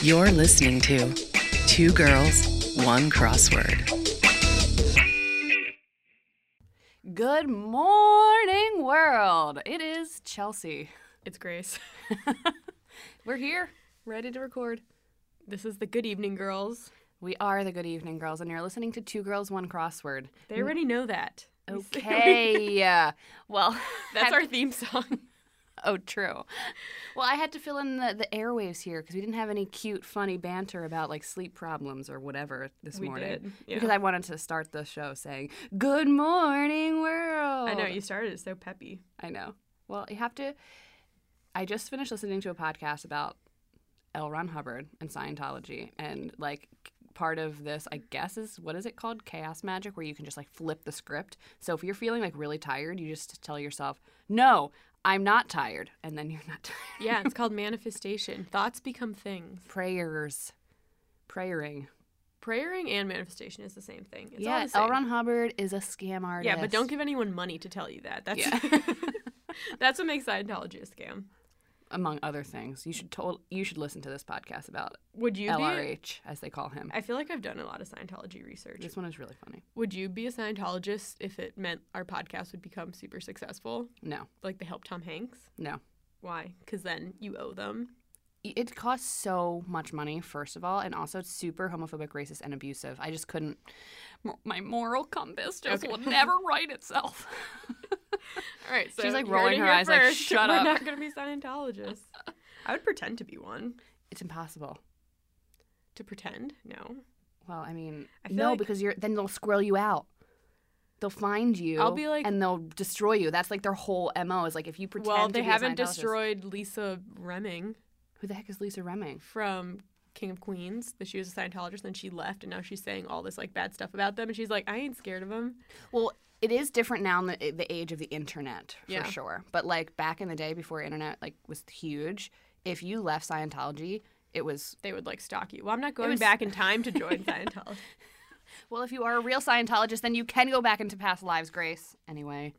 You're listening to Two Girls, One Crossword. Good morning, world. It is Chelsea. It's Grace. We're here, ready to record. This is the Good Evening Girls. We are the Good Evening Girls, and you're listening to Two Girls, One Crossword. They already know that. Okay. Yeah. well, That's our theme song. Oh, true. Well, I had to fill in the, the airwaves here because we didn't have any cute, funny banter about like sleep problems or whatever this We morning. did, yeah. Because I wanted to start the show saying, Good morning, world. I know, you started it so peppy. I know. Well, you have to. I just finished listening to a podcast about L. Ron Hubbard and Scientology, and like part of this, I guess, is what is it called? Chaos magic, where you can just like flip the script. So if you're feeling like really tired, you just tell yourself, "No, I'm not tired," and then you're not tired. Yeah, it's called manifestation. Thoughts become things. Prayers, prayering. Prayering and manifestation is the same thing. It's all yeah, the same. L. Ron Hubbard is a scam artist. Yeah, but don't give anyone money to tell you that. That's Yeah. that's what makes Scientology a scam. Among other things, you should tol- you should listen to this podcast about Would you be? LRH, as they call him. I feel like I've done a lot of Scientology research. This one is really funny. Would you be a Scientologist if it meant our podcast would become super successful, No, like they help Tom Hanks? no. Why? Because then you owe them. It costs so much money first of all and also it's super homophobic racist and abusive i just couldn't my moral compass just Okay. will never right itself All right, so She's, like, rolling her eyes, like, first. "Shut We're up." not gonna be Scientologists. I would pretend to be one. it's impossible To pretend? No. well i mean I no like- because you're then they'll squirrel you out they'll find you I'll be like- and they'll destroy you that's like their whole mo is like if you pretend well, to they be haven't Scientologist- destroyed Lisa Remini who the heck is lisa remini from King of Queens. That she was a Scientologist, and she left, and now she's saying all this like bad stuff about them. And she's like, I ain't scared of them. well it is different now in the, the age of the internet for Yeah. sure but like back in the day before internet like was huge if you left scientology it was They would like stalk you. Well, I'm not going was- back in time to join Scientology. Well, if you are a real Scientologist, then you can go back into past lives, Grace. Anyway.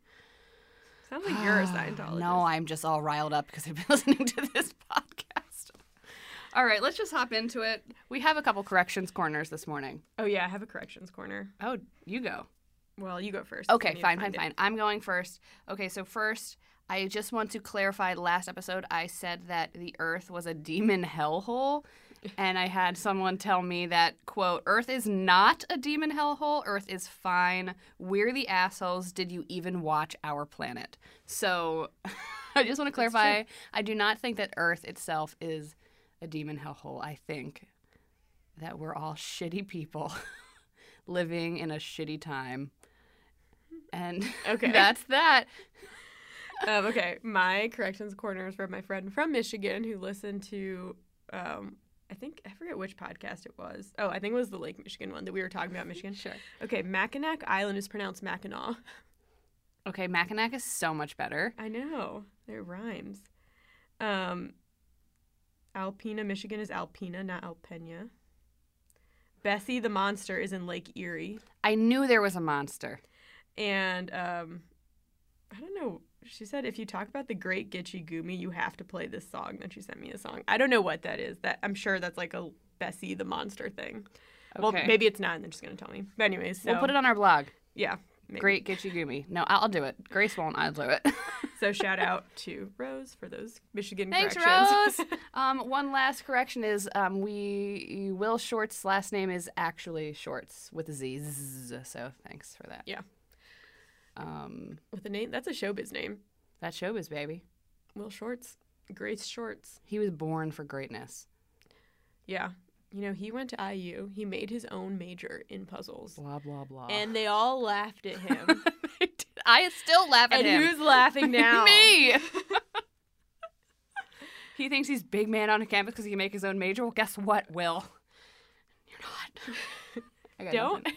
Sounds like you're a Scientologist. No, I'm just all riled up because I've been listening to this podcast. All right, let's just hop into it. We have a couple corrections corners this morning. Oh yeah, I have a corrections corner. Oh, you go. Well, you go first. Okay, fine, fine, it. fine. I'm going first. Okay, so first, I just want to clarify last episode I said that the earth was a demon hellhole. And I had someone tell me that, quote, Earth is not a demon hellhole. Earth is fine. We're the assholes. Did you even watch our planet? So I just want to clarify I do not think that Earth itself is a demon hellhole. I think that we're all shitty people living in a shitty time. And Okay. that's that. um, okay, my corrections corner is from my friend from Michigan who listened to, um, I think I forget which podcast it was. Oh, I think it was the Lake Michigan one that we were talking about Michigan. Sure. Okay, Mackinac Island is pronounced Mackinac. Okay, Mackinac is so much better. I know it rhymes. Um, Alpena, Michigan is Alpena, not Alpena. Bessie the monster is in Lake Erie, I knew there was a monster. and um, I don't know. She said if you talk about the Great Gitche Gumee, you have to play this song. Then she sent me a song. I don't know what that is. That I'm sure that's like a Bessie the monster thing. Well, maybe it's not, and they're just gonna tell me. But anyways, so We'll put it on our blog. yeah. Maybe. Great Gitche Gumee. No, I'll, I'll do it. Grace won't. I'll do it. So shout out to Rose for those Michigan Thanks, corrections. Rose. um, one last correction is um, we Will Short's last name is actually Shortz with a Z. So thanks for that. Yeah. Um, With a name, that's a showbiz name. that showbiz baby. Will Shortz, Grace Shortz. He was born for greatness. Yeah. You know, he went to IU. He made his own major in puzzles. Blah blah blah. And they all laughed at him. I still laugh at and him. who's laughing now? Me. he thinks he's big man on a campus because he can make his own major. Well, guess what, Will? You're not. I got Don't.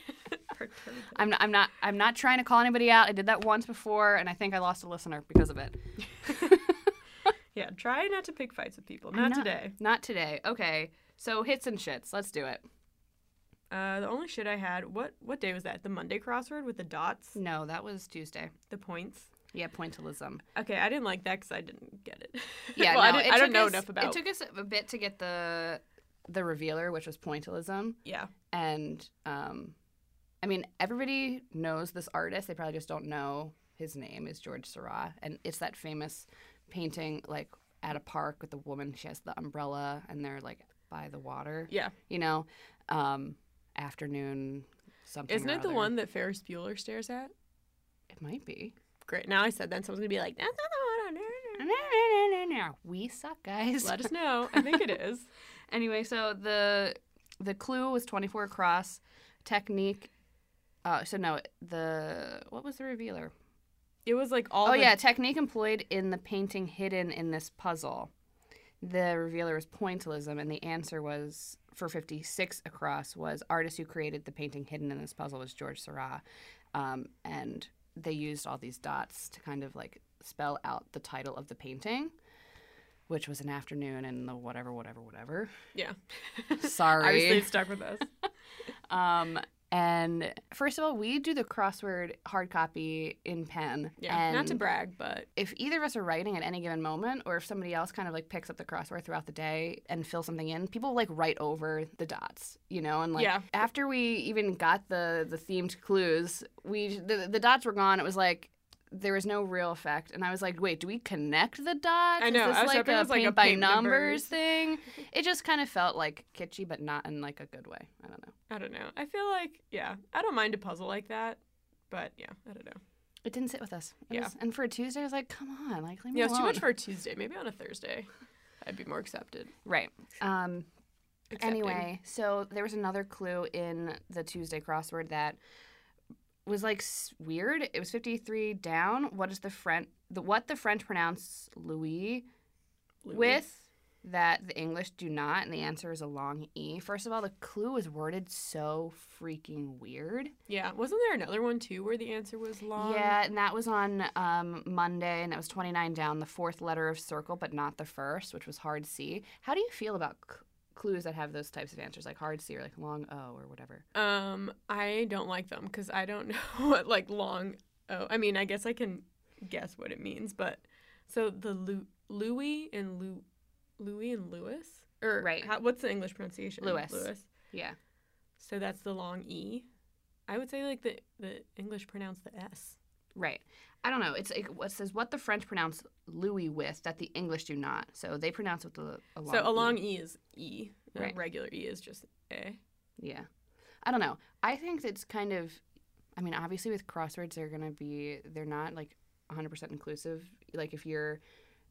I'm not, I'm not. I'm not trying to call anybody out. I did that once before, and I think I lost a listener because of it. yeah, try not to pick fights with people. I'm Not, today. Not today. Okay. So hits and shits. Let's do it. Uh, the only shit I had, what what day was that? The Monday crossword with the dots, No, that was Tuesday. the points. Yeah, pointillism. Okay, I didn't like that because I didn't get it. Yeah, well, no, I, didn't, I don't know us- enough about. It It took us a bit to get the the revealer, which was pointillism, Yeah. and um, I mean everybody knows this artist. They probably just don't know his name is George Seurat, and it's that famous painting like at a park with the woman. She has the umbrella, and they're like by the water. Yeah. You know, um, afternoon something. Isn't it the one that Ferris Bueller stares at? It might be. Great. Now I said that someone's gonna be like, "That's not the one." No, no, no, no, no. We suck, guys. Let us know. I think it is. Anyway, so the the clue was 24 across. Technique. Uh, so no, the what was the revealer? It was like all. oh the- yeah, technique employed in the painting hidden in this puzzle. The revealer was pointillism, and the answer was for 56 across was artist who created the painting hidden in this puzzle was George Seurat, um, and they used all these dots to kind of like spell out the title of the painting, which was an afternoon and the whatever, whatever, whatever. Yeah. Sorry. Obviously, it stuck with us. Um, and first of all, we do the crossword hard copy in pen. Yeah. and Not to brag, but If either of us are writing at any given moment, or if somebody else kind of like picks up the crossword throughout the day and fills something in, people like write over the dots, you know. And like Yeah. after we even got the the themed clues, we the, the dots were gone. It was like there was no real effect, and I was like, wait, do we connect the dots? I know, Is this I like a was like a paint by paint numbers numbers. thing? It just kind of felt like kitschy, but not in like a good way. I don't know. I don't know. I feel like yeah, I don't mind a puzzle like that, but yeah, I don't know. It didn't sit with us. It Yeah. was, and for a Tuesday, I was like, come on, like leave me Yeah, it's too much for a Tuesday. Maybe on a Thursday, I'd be more accepted. right. Um, Accepting. Anyway, so there was another clue in the Tuesday crossword that was like weird. It was 53 down. What is the French the what the French pronounce Louis, Louis. with that the English do not and the answer is a long e. First of all, the clue was worded so freaking weird. yeah, wasn't there another one too where the answer was long? Yeah, and that was on um, Monday, and it was 29 down, the fourth letter of circle, but not the first, which was hard C. How do you feel about c- clues that have those types of answers, like hard C or like long O or whatever? Um, I don't like them because I don't know what like long. O. I mean, I guess I can guess what it means, but so the Lu- Louis and Lu- Louis and Lewis, or Right. How, what's the English pronunciation? Lewis. Lewis. Yeah. So that's the long E. I would say like the the English pronounce the S. Right. I don't know. It's like what says what the French pronounce Louis with that the English do not. So they pronounce it with the a long so a long E is e. Right. regular E is just A. Yeah. I don't know. I think it's kind of I mean, obviously with crosswords they're going to be they're not like 100% inclusive. Like if you're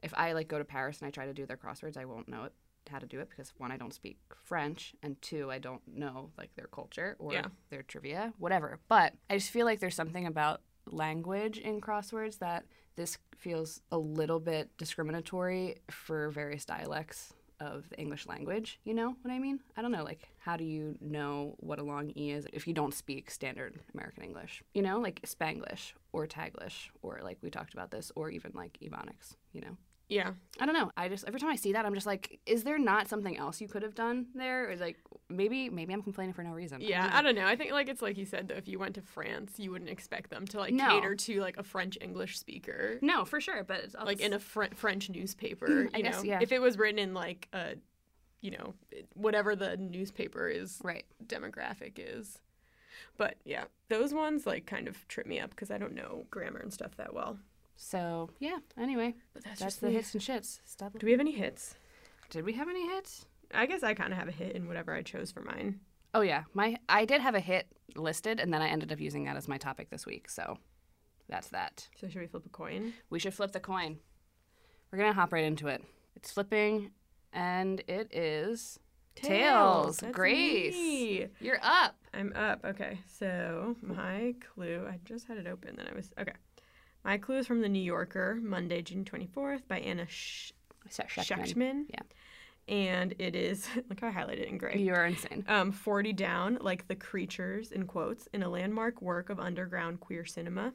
if I like go to Paris and I try to do their crosswords, I won't know it, how to do it because one I don't speak French and two I don't know like their culture or Yeah. their trivia, whatever. But I just feel like there's something about language in crosswords that this feels a little bit discriminatory for various dialects of the English language. You know what I mean? I don't know. Like, how do you know what a long E is if you don't speak standard American English? You know, like Spanglish or Taglish or like we talked about this or even like Ebonics, you know? Yeah. I don't know. I just every time I see that, I'm just like, is there not something else you could have done there? Or like maybe maybe I'm complaining for no reason. Yeah, I don't know. I think like it's like you said though. If you went to France, you wouldn't expect them to like No. cater to like a French English speaker. No, for sure. But it's like in a Fr- French newspaper. Mm, I You guess, know, yeah. if it was written in like a, you know, whatever the newspaper is right. demographic is. But yeah, those ones like kind of trip me up because I don't know grammar and stuff that well. So yeah. Anyway, But that's, that's just the me. hits and shits. Stop. Do we have any hits? Did we have any hits? I guess I kind of have a hit in whatever I chose for mine. Oh yeah, my I did have a hit listed, and then I ended up using that as my topic this week. So that's that. So should we flip a coin? We should flip the coin. We're gonna hop right into it. It's flipping, and it is tails. That's Grace, me. you're up. I'm up. Okay. So my clue, I just had it open. Then I was okay. My clue is from the New Yorker, Monday, June 24th, by Anna Sh- Shechtman. Yeah. And it is look how I highlighted it in gray. You're insane. Um, 40 down, like the creatures in quotes, in a landmark work of underground queer cinema.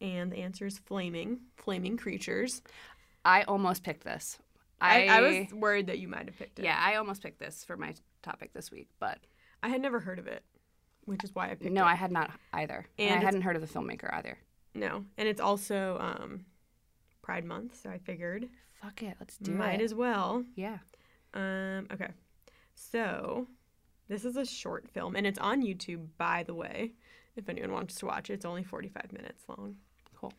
And the answer is flaming, flaming creatures. I almost picked this. I, I was worried that you might have picked it. yeah, I almost picked this for my topic this week, but I had never heard of it, which is why I picked no, it. I had not either, and, And I hadn't heard of the filmmaker either. No, and it's also um, Pride Month, so I figured Fuck it, let's do might it. Might as well. yeah. Um, okay. So, this is a short film, and it's on YouTube, by the way. If anyone wants to watch it, it's only 45 minutes long. Cool.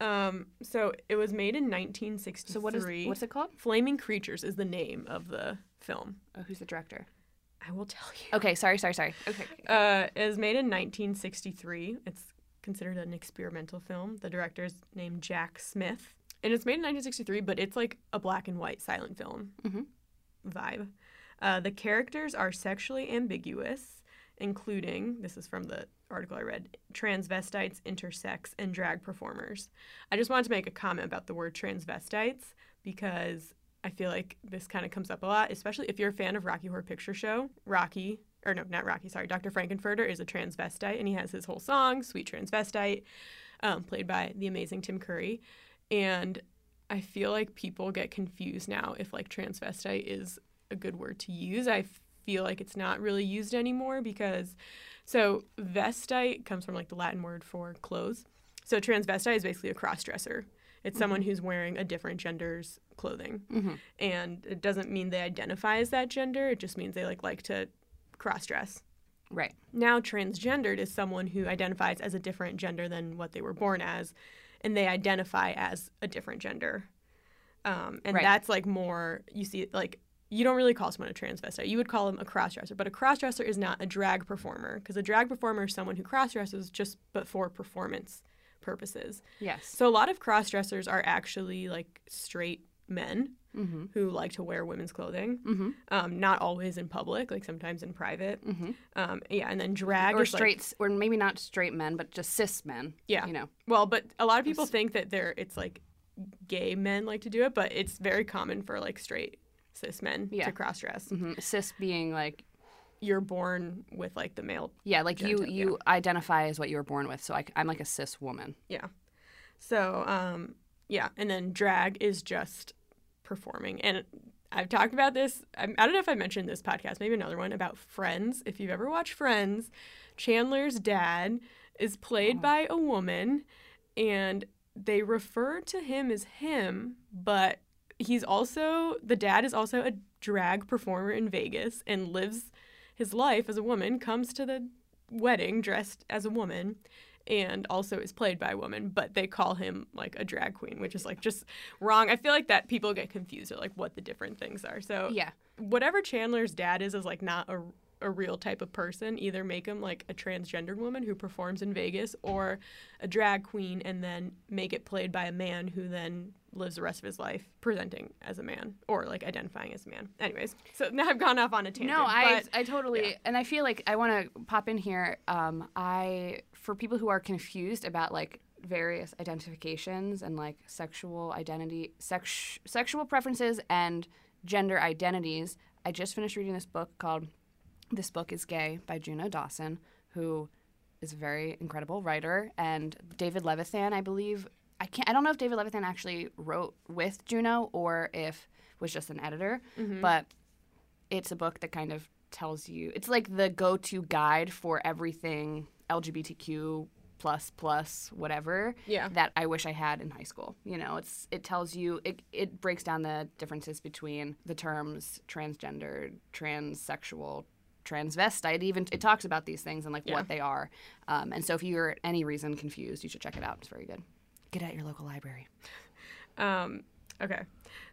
Um, so it was made in 1963. So what is what's it called? Flaming Creatures is the name of the film. Oh, who's the director? I will tell you. Okay, sorry, sorry, sorry. Okay. Uh, it was made in 1963. It's considered an experimental film. The director is named Jack Smith, and it's made in 1963, but it's like a black and white silent film Mhm. vibe. Uh, the characters are sexually ambiguous, including this is from the article I read transvestites, intersex, and drag performers. I just wanted to make a comment about the word transvestites because I feel like this kind of comes up a lot, especially if you're a fan of Rocky Horror Picture Show. Rocky, or no, not Rocky, sorry, Dr. Frank-N-Furter is a transvestite, and he has his whole song, Sweet Transvestite, um, played by the amazing Tim Curry. And I feel like people get confused now if like transvestite is a good word to use. I feel like it's not really used anymore because so vestite comes from like the Latin word for clothes. So transvestite is basically a cross dresser. It's someone who's wearing a different gender's clothing. Mm-hmm. And it doesn't mean they identify as that gender, it just means they like like to cross dress. Right. Now, transgendered is someone who identifies as a different gender than what they were born as, and they identify as a different gender. Um, and Right. that's like more, you see, like, you don't really call someone a transvestite. You would call them a crossdresser, but a crossdresser is not a drag performer because a drag performer is someone who crossdresses just but for performance purposes. Yes. So a lot of crossdressers are actually like straight men Mm-hmm. who like to wear women's clothing. Mm-hmm. Um, not always in public, like sometimes in private. Mm-hmm. Um, yeah, and then drag Or is like- straight, or maybe not straight men, but just cis men. Yeah. You know. Well, but a lot of people think that they're it's like gay men like to do it, but it's very common for like straight cis men Yeah. to cross dress. hmm Cis being like, You're born with like the male. yeah, like you you identify as what you were born with. So I, I'm like a cis woman. Yeah. So, um, yeah, and then drag is just performing. And I've talked about this. I, don't know if I mentioned this podcast, maybe another one about Friends. If you've ever watched Friends, Chandler's dad is played Oh. by a woman, and they refer to him as him, but he's also the dad is also a drag performer in Vegas and lives his life as a woman, comes to the wedding dressed as a woman and also is played by a woman, but they call him like a drag queen, which is like just wrong. I feel like that people get confused at like what the different things are. So Yeah. whatever Chandler's dad is is like not a a real type of person. Either make him like a transgendered woman who performs in Vegas or a drag queen and then make it played by a man who then lives the rest of his life presenting as a man or like identifying as a man. Anyways, so now I've gone off on a tangent. No, I but I totally yeah. and I feel like I want to pop in here. Um, I for people who are confused about like various identifications and like sexual identity, sex, sexual preferences and gender identities. I just finished reading this book called "This Book Is Gay" by Juno Dawson, who is a very incredible writer, and David Levithan, I believe. I can't. I don't know if David Levithan actually wrote with Juno or if was just an editor, Mhm. but it's a book that kind of tells you it's like the go-to guide for everything lgbtq plus plus whatever yeah. that i wish i had in high school you know it's it tells you it, it breaks down the differences between the terms transgender transsexual transvestite even it talks about these things and like Yeah. what they are um, and so if you're any reason confused you should check it out it's very good get it at your local library Um, okay.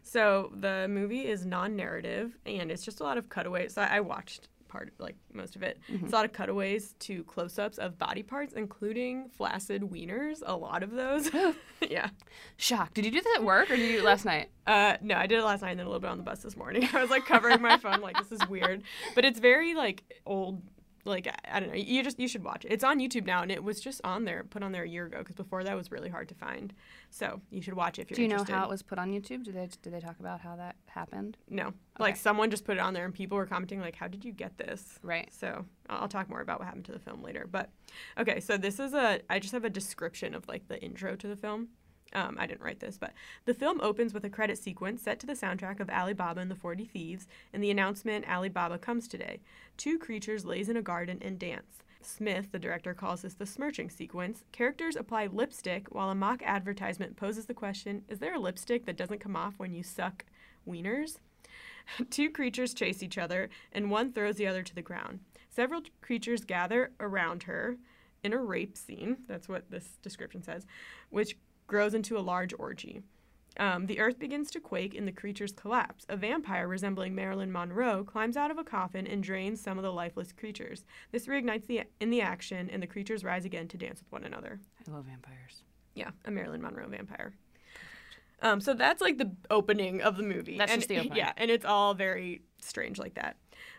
So the movie is non-narrative and it's just a lot of cutaways. So I I watched part like most of it. It's a lot of cutaways to close-ups of body parts, including flaccid wieners. A lot of those. yeah. shock did you do this at work or did you do it last night Uh, no, I did it last night and then a little bit on the bus this morning. I was like covering my phone, like this is weird, but it's very like old. Like I- I don't know, you just you should watch it. It's on YouTube now, and it was just on there, put on there a year ago, because before that was really hard to find. So you should watch it if you're interested. do you know how it was put on youtube did they did they talk about how that happened No, like someone just put it on there, and people were commenting like, "How did you get this?" right So I'll talk more about what happened to the film later. But okay, so this is a I just have a description of like the intro to the film. Um, I didn't write this, but the film opens with a credit sequence set to the soundtrack of Alibaba and the Forty Thieves and the announcement Alibaba comes today. Two creatures laze in a garden and dance. Smith, the director, calls this the smirching sequence. Characters apply lipstick while a mock advertisement poses the question Is there a lipstick that doesn't come off when you suck wieners? Two creatures chase each other, and one throws the other to the ground. Several creatures gather around her in a rape scene. That's what this description says, which grows into a large orgy. Um, the earth begins to quake and the creatures collapse. A vampire resembling Marilyn Monroe climbs out of a coffin and drains some of the lifeless creatures. This reignites the in the action, and the creatures rise again to dance with one another. I love vampires. Yeah, a Marilyn Monroe vampire. Um, so that's like the opening of the movie. That's and, just the opening. Yeah, and it's all very strange like that.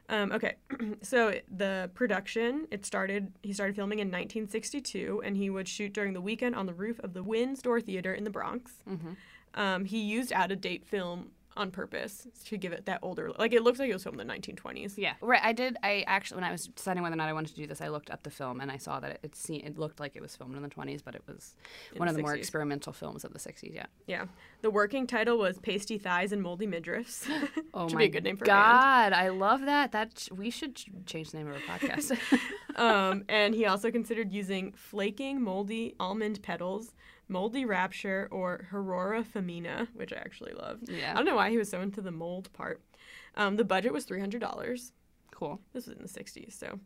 Um, okay, so the production it started. He started filming in 1962, and he would shoot during the weekend on the roof of the Windsor Theater in the Bronx. Mm-hmm. Um, he used out of date film on purpose to give it that older like it looks like it was filmed in the 1920s. Yeah, right. I did. I actually, when I was deciding whether or not I wanted to do this, I looked up the film and I saw that it it, se- it looked like it was filmed in the 20s, but it was In one the of the more experimental films of the 60s. Yeah. Yeah, the working title was "Pasty Thighs and Moldy Midriffs." Oh my be a good name for a band. God, I love that. That we should change the name of our podcast. um, and he also considered using flaking moldy almond petals, moldy rapture, or Aurora femina, which I actually love. Yeah. I don't know why he was so into the mold part. Um, the budget was three hundred dollars. Cool. This was in the '60s, so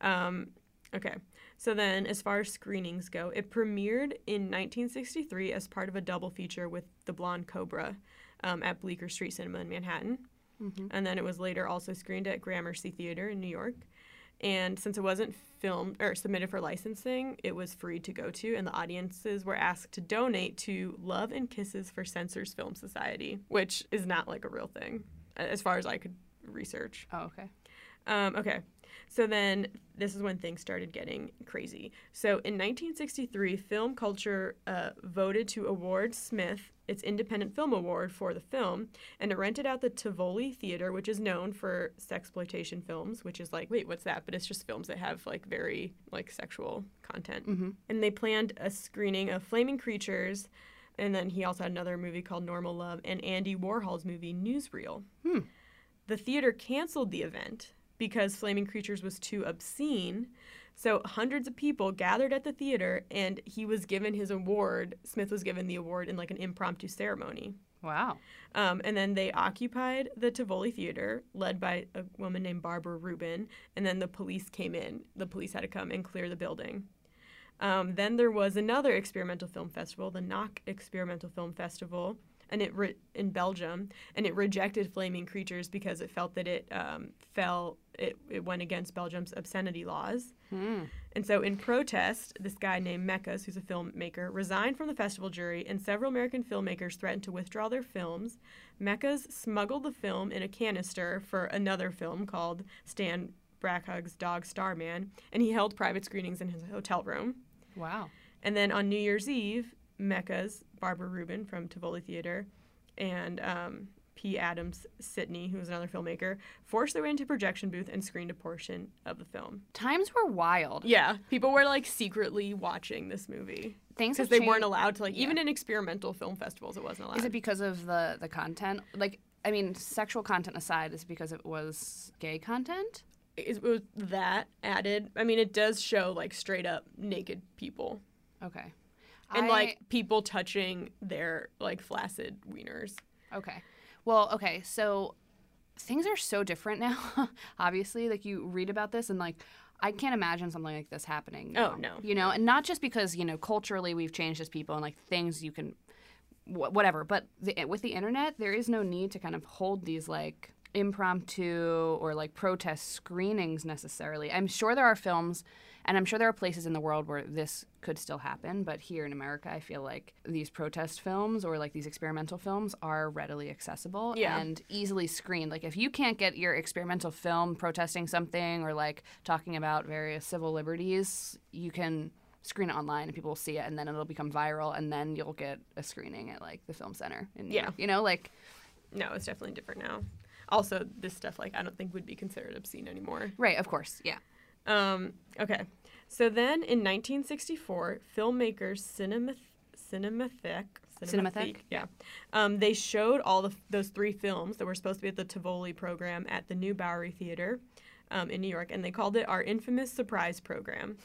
um, okay. So then, as far as screenings go, it premiered in 1963 as part of a double feature with The Blonde Cobra um, at Bleecker Street Cinema in Manhattan hmm and then it was later also screened at Gramercy Theater in New York. And since it wasn't filmed or submitted for licensing, it was free to go to, and the audiences were asked to donate to Love and Kisses for Censors Film Society, which is not like a real thing, as far as I could research. Oh, okay. Um, okay, so then this is when things started getting crazy. So in 1963, Film Culture uh, voted to award Smith its Independent Film Award for the film, and it rented out the Tivoli Theater, which is known for sexploitation films, which is like, wait, what's that? But it's just films that have like very like sexual content. hmm And they planned a screening of Flaming Creatures. And then he also had another movie called Normal Love and Andy Warhol's movie Newsreel. Hmm. The theater canceled the event because Flaming Creatures was too obscene. So hundreds of people gathered at the theater and he was given his award. Smith was given the award in like an impromptu ceremony. Wow. Um, and then they occupied the Tivoli Theater, led by a woman named Barbara Rubin. And then the police came in. The police had to come and clear the building. Um, then there was another experimental film festival, the Knokke Experimental Film Festival, and it re- in Belgium, and it rejected Flaming Creatures because it felt that it um, fell, it, it went against Belgium's obscenity laws. Hmm. And so, in protest, this guy named Mekas, who's a filmmaker, resigned from the festival jury, and several American filmmakers threatened to withdraw their films. Mekas smuggled the film in a canister for another film called Stan Brakhage's Dog Starman, and he held private screenings in his hotel room. Wow. And then on New Year's Eve, Mekas Barbara Rubin from Tivoli Theater and um, P. Adams Sitney, who was another filmmaker, forced their way into projection booth and screened a portion of the film. Times were wild. Yeah, people were like secretly watching this movie Things because they weren't allowed to like Yeah. even in experimental film festivals it wasn't allowed. Is it because of the the content? Like, I mean, sexual content aside, is it because it was gay content? it was that added. I mean, it does show like straight up naked people Okay. and I- like people touching their like flaccid wieners. Okay. Well, okay. So things are so different now. Obviously, like you read about this and like I can't imagine something like this happening. Oh, no. You know, and not just because you know culturally we've changed as people and like things you can, wh- whatever. But the, eh, with the internet, there is no need to kind of hold these like impromptu or like protest screenings necessarily. I'm sure there are films and I'm sure there are places in the world where this could still happen, but here in America, I feel like these protest films or like these experimental films are readily accessible Yeah. and easily screened. Like if you can't get your experimental film protesting something or like talking about various civil liberties, you can screen it online and people will see it and then it'll become viral and then you'll get a screening at like the film center in New Yeah. York. You know, like No, it's definitely different now. Also, this stuff like I don't think would be considered obscene anymore. right, of course. Yeah. Um, okay. So then in 1964, filmmakers Cinemath- Cinematheque, Cinematheque? yeah, um, they showed all the, those three films that were supposed to be at the Tivoli program at the New Bowery Theater um, in New York, and they called it our infamous surprise program.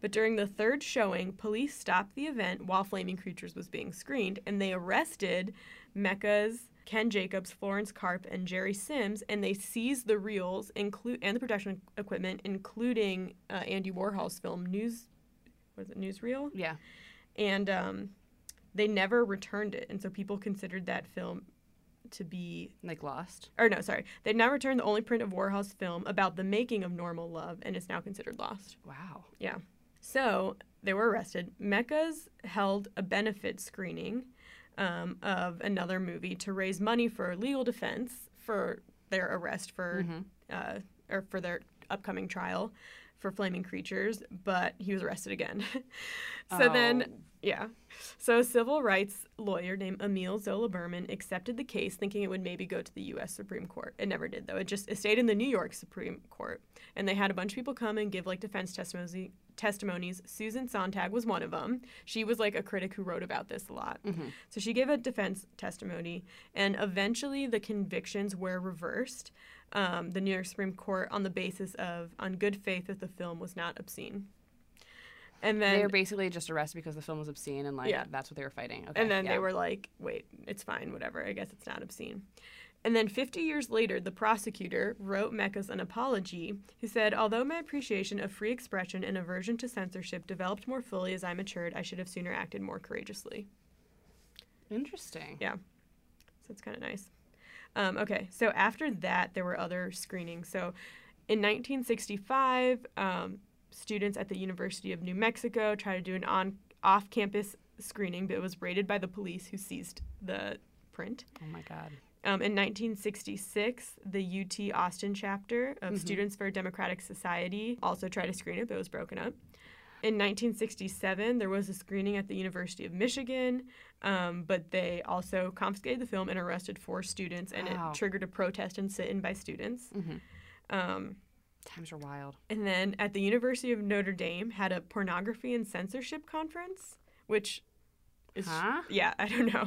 But during the third showing, police stopped the event while Flaming Creatures was being screened, and they arrested Mekas Ken Jacobs, Florence Karpf, and Jerry Sims, and they seized the reels include and the production equipment, including uh, Andy Warhol's film News. What is it? Newsreel. Yeah. and um, they never returned it, and so people considered that film to be, Like Lost. or no, sorry, they now returned the only print of Warhol's film about the making of Normal Love, and it's now considered lost. Wow. Yeah, so they were arrested. Mekas held a benefit screening um, of another movie to raise money for legal defense for their arrest for, uh, or for their upcoming trial for flaming creatures, but he was arrested again. so then, Oh. Yeah. So a civil rights lawyer named Emil Zola Berman accepted the case, thinking it would maybe go to the U.S. Supreme Court. It never did, though. It just it stayed in the New York Supreme Court, and they had a bunch of people come and give like defense testimonies. Testimonies. Susan Sontag was one of them. She was like a critic who wrote about this a lot. So she gave a defense testimony, and eventually the convictions were reversed. Um, the New York Supreme Court on the basis of on good faith that the film was not obscene. And then they were basically just arrested because the film was obscene and like Yeah. that's what they were fighting. Okay. and then yeah. they were like, wait, it's fine, whatever. I guess it's not obscene. And then 50 years later, the prosecutor wrote Mekas an apology, He said, Although my appreciation of free expression and aversion to censorship developed more fully as I matured, I should have sooner acted more courageously. interesting. Yeah. So it's kind of nice. Um, okay, so after that, there were other screenings. So in 1965, um, students at the University of New Mexico tried to do an on off campus screening, but it was raided by the police who seized the print. Oh my god. Um, in 1966, the UT Austin chapter of Students for a Democratic Society also tried to screen it, but it was broken up. In 1967, there was a screening at the University of Michigan, um, but they also confiscated the film and arrested four students, and Wow. it triggered a protest and sit-in by students. Um, Times are wild. and then at the University of Notre Dame had a pornography and censorship conference, which is Huh? yeah, I don't know.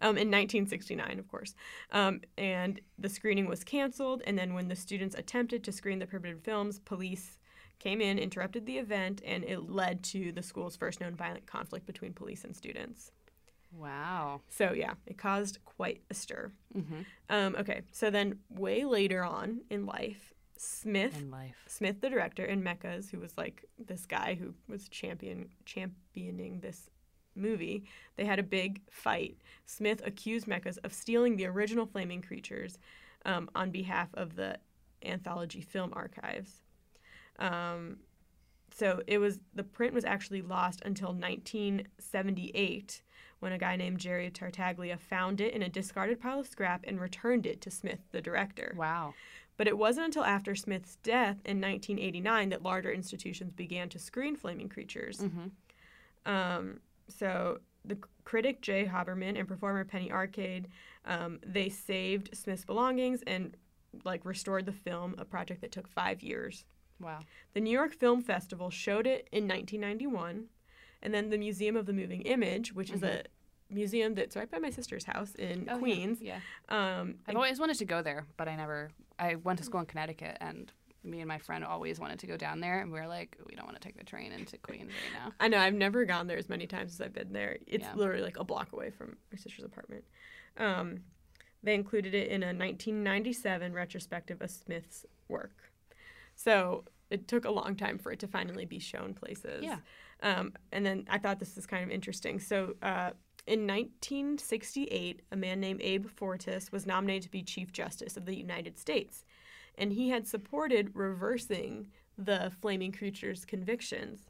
Um, in 1969, of course. Um, and the screening was canceled. And then when the students attempted to screen the prohibited films, police came in, interrupted the event, and it led to the school's first known violent conflict between police and students. Wow. So yeah, it caused quite a stir. Mm-hmm. Um, okay, so then way later on in life, Smith In life. Smith, the director, and Mekas, who was like this guy who was champion championing this movie, they had a big fight. Smith accused Mekas of stealing the original Flaming Creatures um, on behalf of the Anthology Film Archives. Um, so it was the print was actually lost until 1978 when a guy named Jerry Tartaglia found it in a discarded pile of scrap and returned it to Smith, the director. Wow. But it wasn't until after Smith's death in 1989 that larger institutions began to screen flaming creatures. Mm-hmm. Um, so the critic Jay Hoberman and performer Penny Arcade, um, they saved Smith's belongings and like restored the film, a project that took five years. Wow. The New York Film Festival showed it in 1991, and then the Museum of the Moving Image, which is a museum that's right by my sister's house in. Oh. Queens. Yeah. Um, I've always wanted to go there, but I never. I went to school in Connecticut, and me and my friend always wanted to go down there, and we were like, we don't want to take the train into Queens right now. I know I've never gone there as many times as I've been there. It's Yeah. literally like a block away from my sister's apartment. Um, they included it in a 1997 retrospective of Smith's work. So it took a long time for it to finally be shown places. Yeah. Um, and then I thought this is kind of interesting. So uh, in 1968, a man named Abe Fortas was nominated to be Chief Justice of the United States. And he had supported reversing the Flaming Creatures convictions.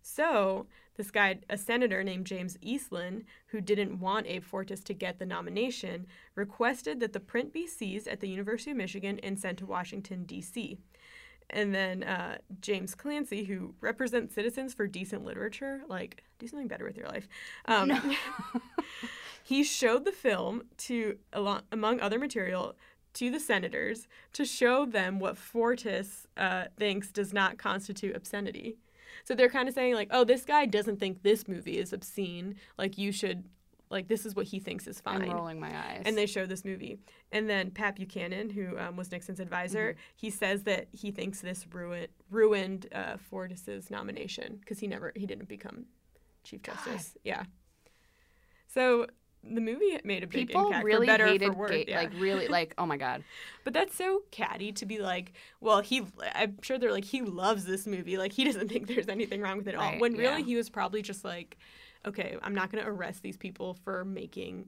So, this guy, a senator named James Eastland, who didn't want Abe Fortas to get the nomination, requested that the print be seized at the University of Michigan and sent to Washington, D.C. And then uh, James Clancy, who represents Citizens for Decent Literature, like, do something better with your life. Um, he showed the film to, among other material, to the senators to show them what Fortas uh, thinks does not constitute obscenity. So they're kind of saying like, "Oh, this guy doesn't think this movie is obscene. Like you should, like this is what he thinks is fine." I'm rolling my eyes. and they show this movie. And then Pat Buchanan, who um, was Nixon's advisor, he says that he thinks this ruined ruined uh, Fortas's nomination because he never he didn't become chief justice. Yeah. So the movie made a big People impact really for better hated for worse. gay, yeah. like really like oh my god. But that's so catty to be like, well, he. I'm sure they're like, he loves this movie. Like he doesn't think there's anything wrong with it at all. Right, When really yeah. he was probably just like, okay, I'm not going to arrest these people for making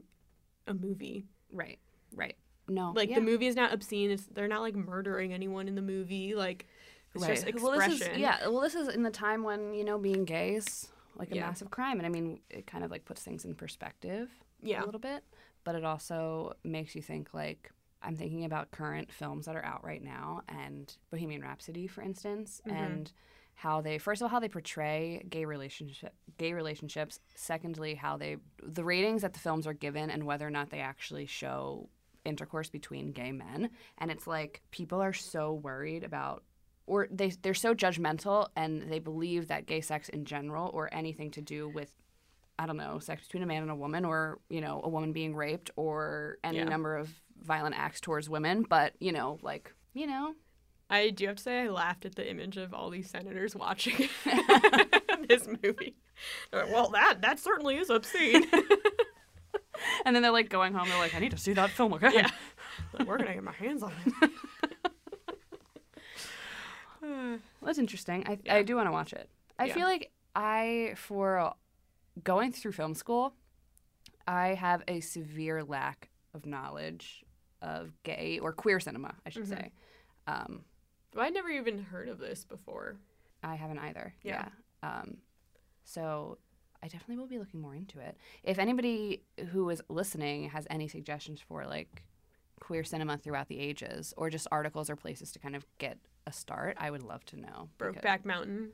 a movie. Right. Right. No. Like yeah. the movie is not obscene. It's they're not like murdering anyone in the movie. Like it's just expression. Well, this is yeah. Well, this is in the time when you know being gay is like a Yeah. massive crime, and I mean it kind of like puts things in perspective Yeah. a little bit, but it also makes you think like. I'm thinking about current films that are out right now, and Bohemian Rhapsody, for instance, Mhm. and how they first of all how they portray gay relationship gay relationships. Secondly, how they the ratings that the films are given, and whether or not they actually show intercourse between gay men. And it's like people are so worried about or they they're so judgmental and they believe that gay sex in general or anything to do with I don't know, sex between a man and a woman or, you know, a woman being raped or any Yeah. number of violent acts towards women, but, you know, like, you know, I do have to say I laughed at the image of all these senators watching this movie. Like, well, that that certainly is obscene. and then they're like going home they're like I need to see that film again. yeah. Like, where can I get my hands on it? Well, that's interesting. I, Yeah. I do want to watch it. I Yeah. feel like I, for going through film school, I have a severe lack of knowledge of gay or queer cinema, I should Mhm. say. Um, well, I'd never even heard of this before. I haven't either. Yeah. Yeah. Um, so I definitely will be looking more into it. If anybody who is listening has any suggestions for like queer cinema throughout the ages or just articles or places to kind of get a start, I would love to know. Brokeback Mountain.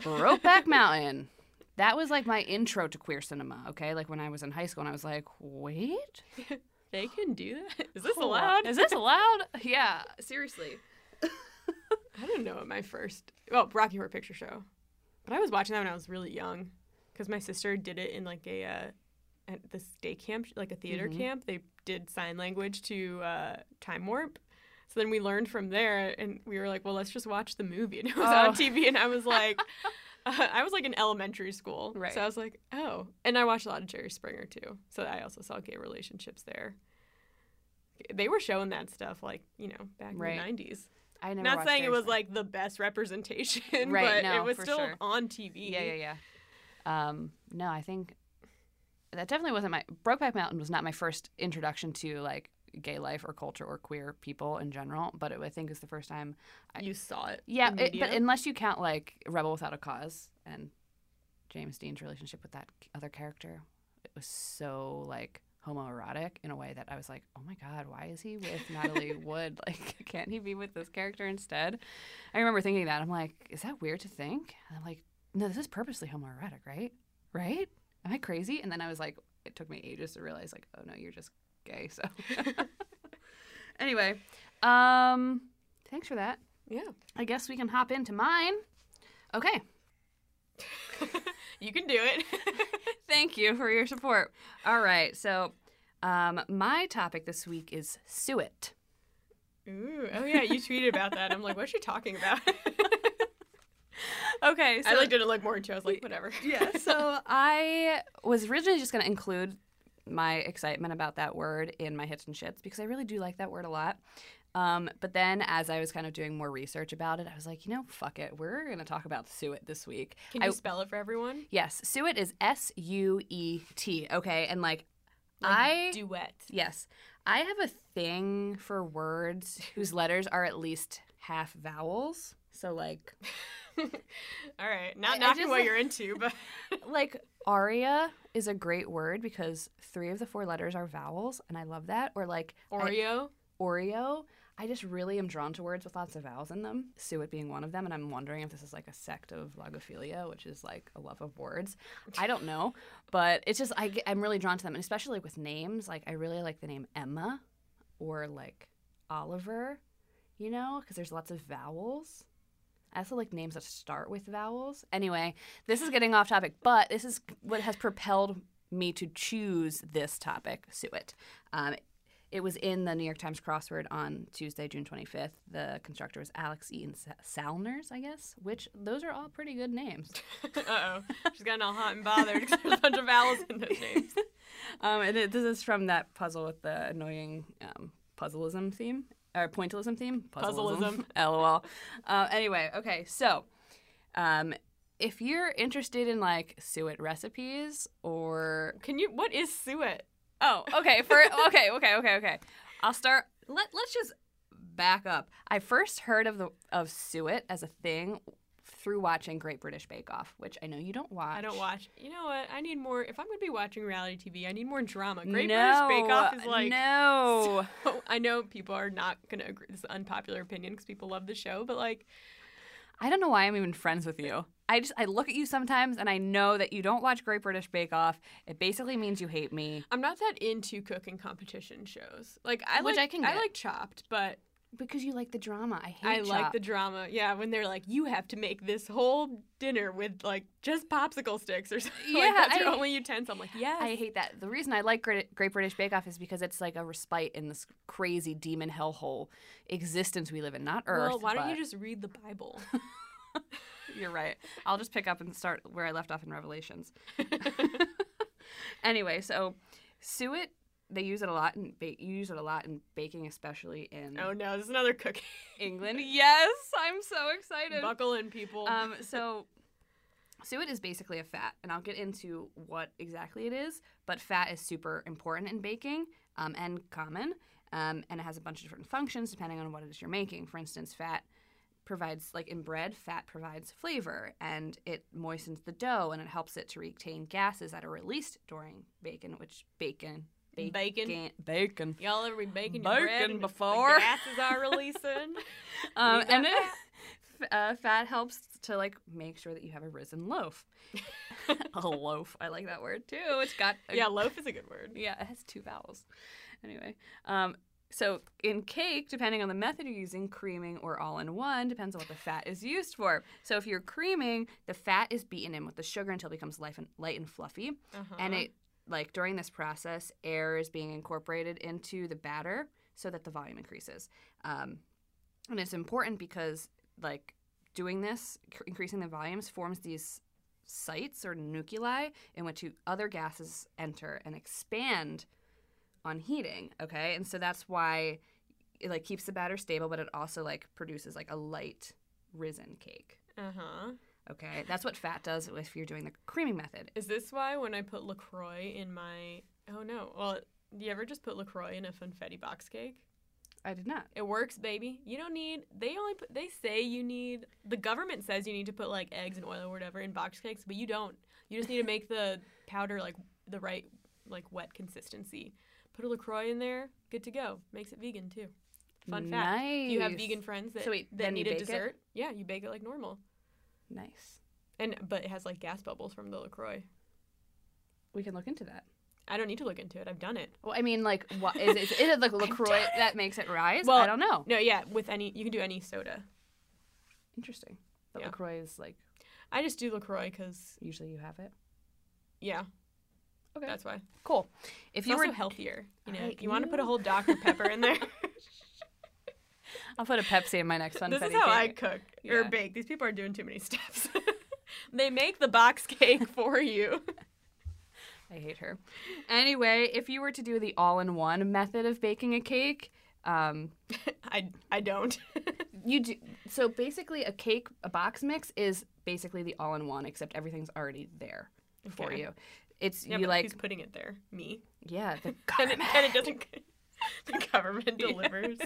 Brokeback Mountain. That was like my intro to queer cinema, okay? Like when I was in high school and I was like, wait? They can do that? Is this allowed? Is this allowed? yeah, seriously. I don't know what my first. Well, Rocky Horror Picture Show. But I was watching that when I was really young because my sister did it in like a. Uh, at this day camp, like a theater Mhm. camp, they did sign language to uh, Time Warp. So then we learned from there, and we were like, "Well, let's just watch the movie." And it was Oh. on TV, and I was like, uh, I was like in elementary school, Right. so I was like, "Oh," and I watched a lot of Jerry Springer too. So I also saw gay relationships there. They were showing that stuff like you know back Right. in the nineties. I never Not saying it was like the best representation, Right, but no, it was still sure. on TV. Yeah, yeah, yeah. Um, no, I think that definitely wasn't my Brokeback Mountain was not my first introduction to like gay life or culture or queer people in general, but it, I think is the first time. I- You saw it. Yeah, it, but unless you count like Rebel Without a Cause and James Dean's relationship with that other character, it was so like homoerotic in a way that I was like, oh my god, why is he with Natalie Wood? Like, can't he be with this character instead? I remember thinking that. I'm like, is that weird to think? And I'm like, no, this is purposely homoerotic, right? Right? Am I crazy? And then I was like, it took me ages to realize, like, oh no, you're just gay. So anyway, um, thanks for that. yeah, I guess we can hop into mine. Okay. you can do it. Thank you for your support. All right. So, um, my topic this week is suet. Ooh, oh yeah, you tweeted about that. I'm like, what's she talking about? Okay. So, I like didn't look more into. I was like, whatever. yeah. So I was originally just going to include my excitement about that word in my hits and shits because I really do like that word a lot. Um, but then as I was kind of doing more research about it, I was like, you know, fuck it. We're going to talk about suet this week. Can I- you spell it for everyone? Yes, suet is S U E T. Okay, and like, Like I duet. yes, I have a thing for words whose letters are at least half vowels. So like, All right, I- not I knocking just- what you're into, but like aria is a great word because three of the four letters are vowels, and I love that. Or like I- Oreo. Oreo. I just really am drawn to words with lots of vowels in them, suet being one of them, and I'm wondering if this is like a sect of logophilia, which is like a love of words. I don't know, but it's just I, am really drawn to them, and especially like with names. Like I really like the name Emma or like Oliver, you know, because there's lots of vowels. I also like names that start with vowels. Anyway, this is getting off topic, but this is what has propelled me to choose this topic, suet. Um, it was in the New York Times crossword on Tuesday, June 25th. The constructor was Alex Eaton Sa- Salners, I guess, which those are all pretty good names. uh oh. She's gotten all hot and bothered because there's a bunch of vowels in those names. Um, and it, this is from that puzzle with the annoying um, puzzleism theme or pointillism theme. Puzzleism. LOL. Uh, anyway, okay, so um, if you're interested in like suet recipes or Can you? What is suet? oh, okay, for okay, okay, okay, okay, I'll start. Let Let's just back up. I first heard of the of suet as a thing through watching Great British Bake Off, which I know you don't watch. I don't watch. You know what? I need more. If I'm going to be watching reality TV, I need more drama. Great no, British Bake Off is like. no. so- I know people are not going to agree. This is an unpopular opinion because people love the show, but like, I don't know why I'm even friends with you. I just I look at you sometimes and I know that you don't watch Great British Bake Off. It basically means you hate me I'm not that into cooking competition shows. Like, I Which like I can I like Chopped, but because you like the drama. I hate I like the drama. Yeah, when they're like, you have to make this whole dinner with like just popsicle sticks or something. Yeah, like, that's your I- only utensil. I'm like, yes. I hate that. The reason I like Great, Great British Bake Off is because it's like a respite in this crazy demon hellhole existence we live in, not Earth. well, why don't you just read the Bible? You're right. I'll just pick up and start where I left off in Revelations. anyway, so suet they use it a lot in ba- you use it a lot in baking, especially in oh no, this is another cookie. England. Yes, I'm so excited. Buckle in, people. Um, so suet is basically a fat, and I'll get into what exactly it is. But fat is super important in baking um, and common, um, and it has a bunch of different functions depending on what it is you're making. For instance, fat provides like in bread fat provides flavor and it moistens the dough and it helps it to retain gases that are released during bacon which bacon Bacon. bacon Y'all ever be baking Bacon your bread and before. the gases are releasing? Um, and that it, uh, fat helps to like make sure that you have a risen loaf. a loaf, I like that word too. It's got a, yeah, loaf is a good word. yeah, it has two vowels. Anyway, um, so in cake, depending on the method you're using, creaming or all in one depends on what the fat is used for. So if you're creaming, the fat is beaten in with the sugar until it becomes light and, light and fluffy, Uh-huh. and it like during this process, air is being incorporated into the batter so that the volume increases. Um, and it's important because like doing this, cr- increasing the volumes, forms these sites or nuclei in which you, other gases enter and expand on heating. Okay, and so that's why it like keeps the batter stable, but it also like produces like a light risen cake. Uh huh. Okay, that's what fat does if you're doing the creaming method. Is this why when I put Lacroix in my oh no, well, do you ever just put Lacroix in a funfetti box cake? I did not. It works, baby. You don't need. They only put. They say you need. The government says you need to put like eggs and oil or whatever in box cakes, but you don't. You just need to make the powder like the right like wet consistency. Put a Lacroix in there. Good to go. Makes it vegan too. Fun fact. Nice. If you have vegan friends that, So wait, that need a bake it? dessert, yeah, you bake it like normal. Nice. And but it has like gas bubbles from the Lacroix. We can look into that. I don't need to look into it. I've done it. Well, I mean, like, what is it? Is it like Lacroix that makes it rise? Well, I don't know. No, yeah, with any you can do any soda. Interesting. But Yeah. Lacroix is like I just do Lacroix because usually you have it. yeah, Okay. that's why. cool. If If you were, healthier, you know, if you want to put a whole Dr Pepper in there. I'll put a Pepsi in my next funfetti this is how I cook Yeah. or bake. These people are doing too many steps. they make the box cake for you. I hate her. Anyway, if you were to do the all-in-one method of baking a cake, um, I I don't. you do. So basically, a cake, a box mix is basically the all-in-one, except everything's already there for you. It's yeah, you like, who's putting it there? Me. yeah, the And it, government. and it doesn't. the government delivers.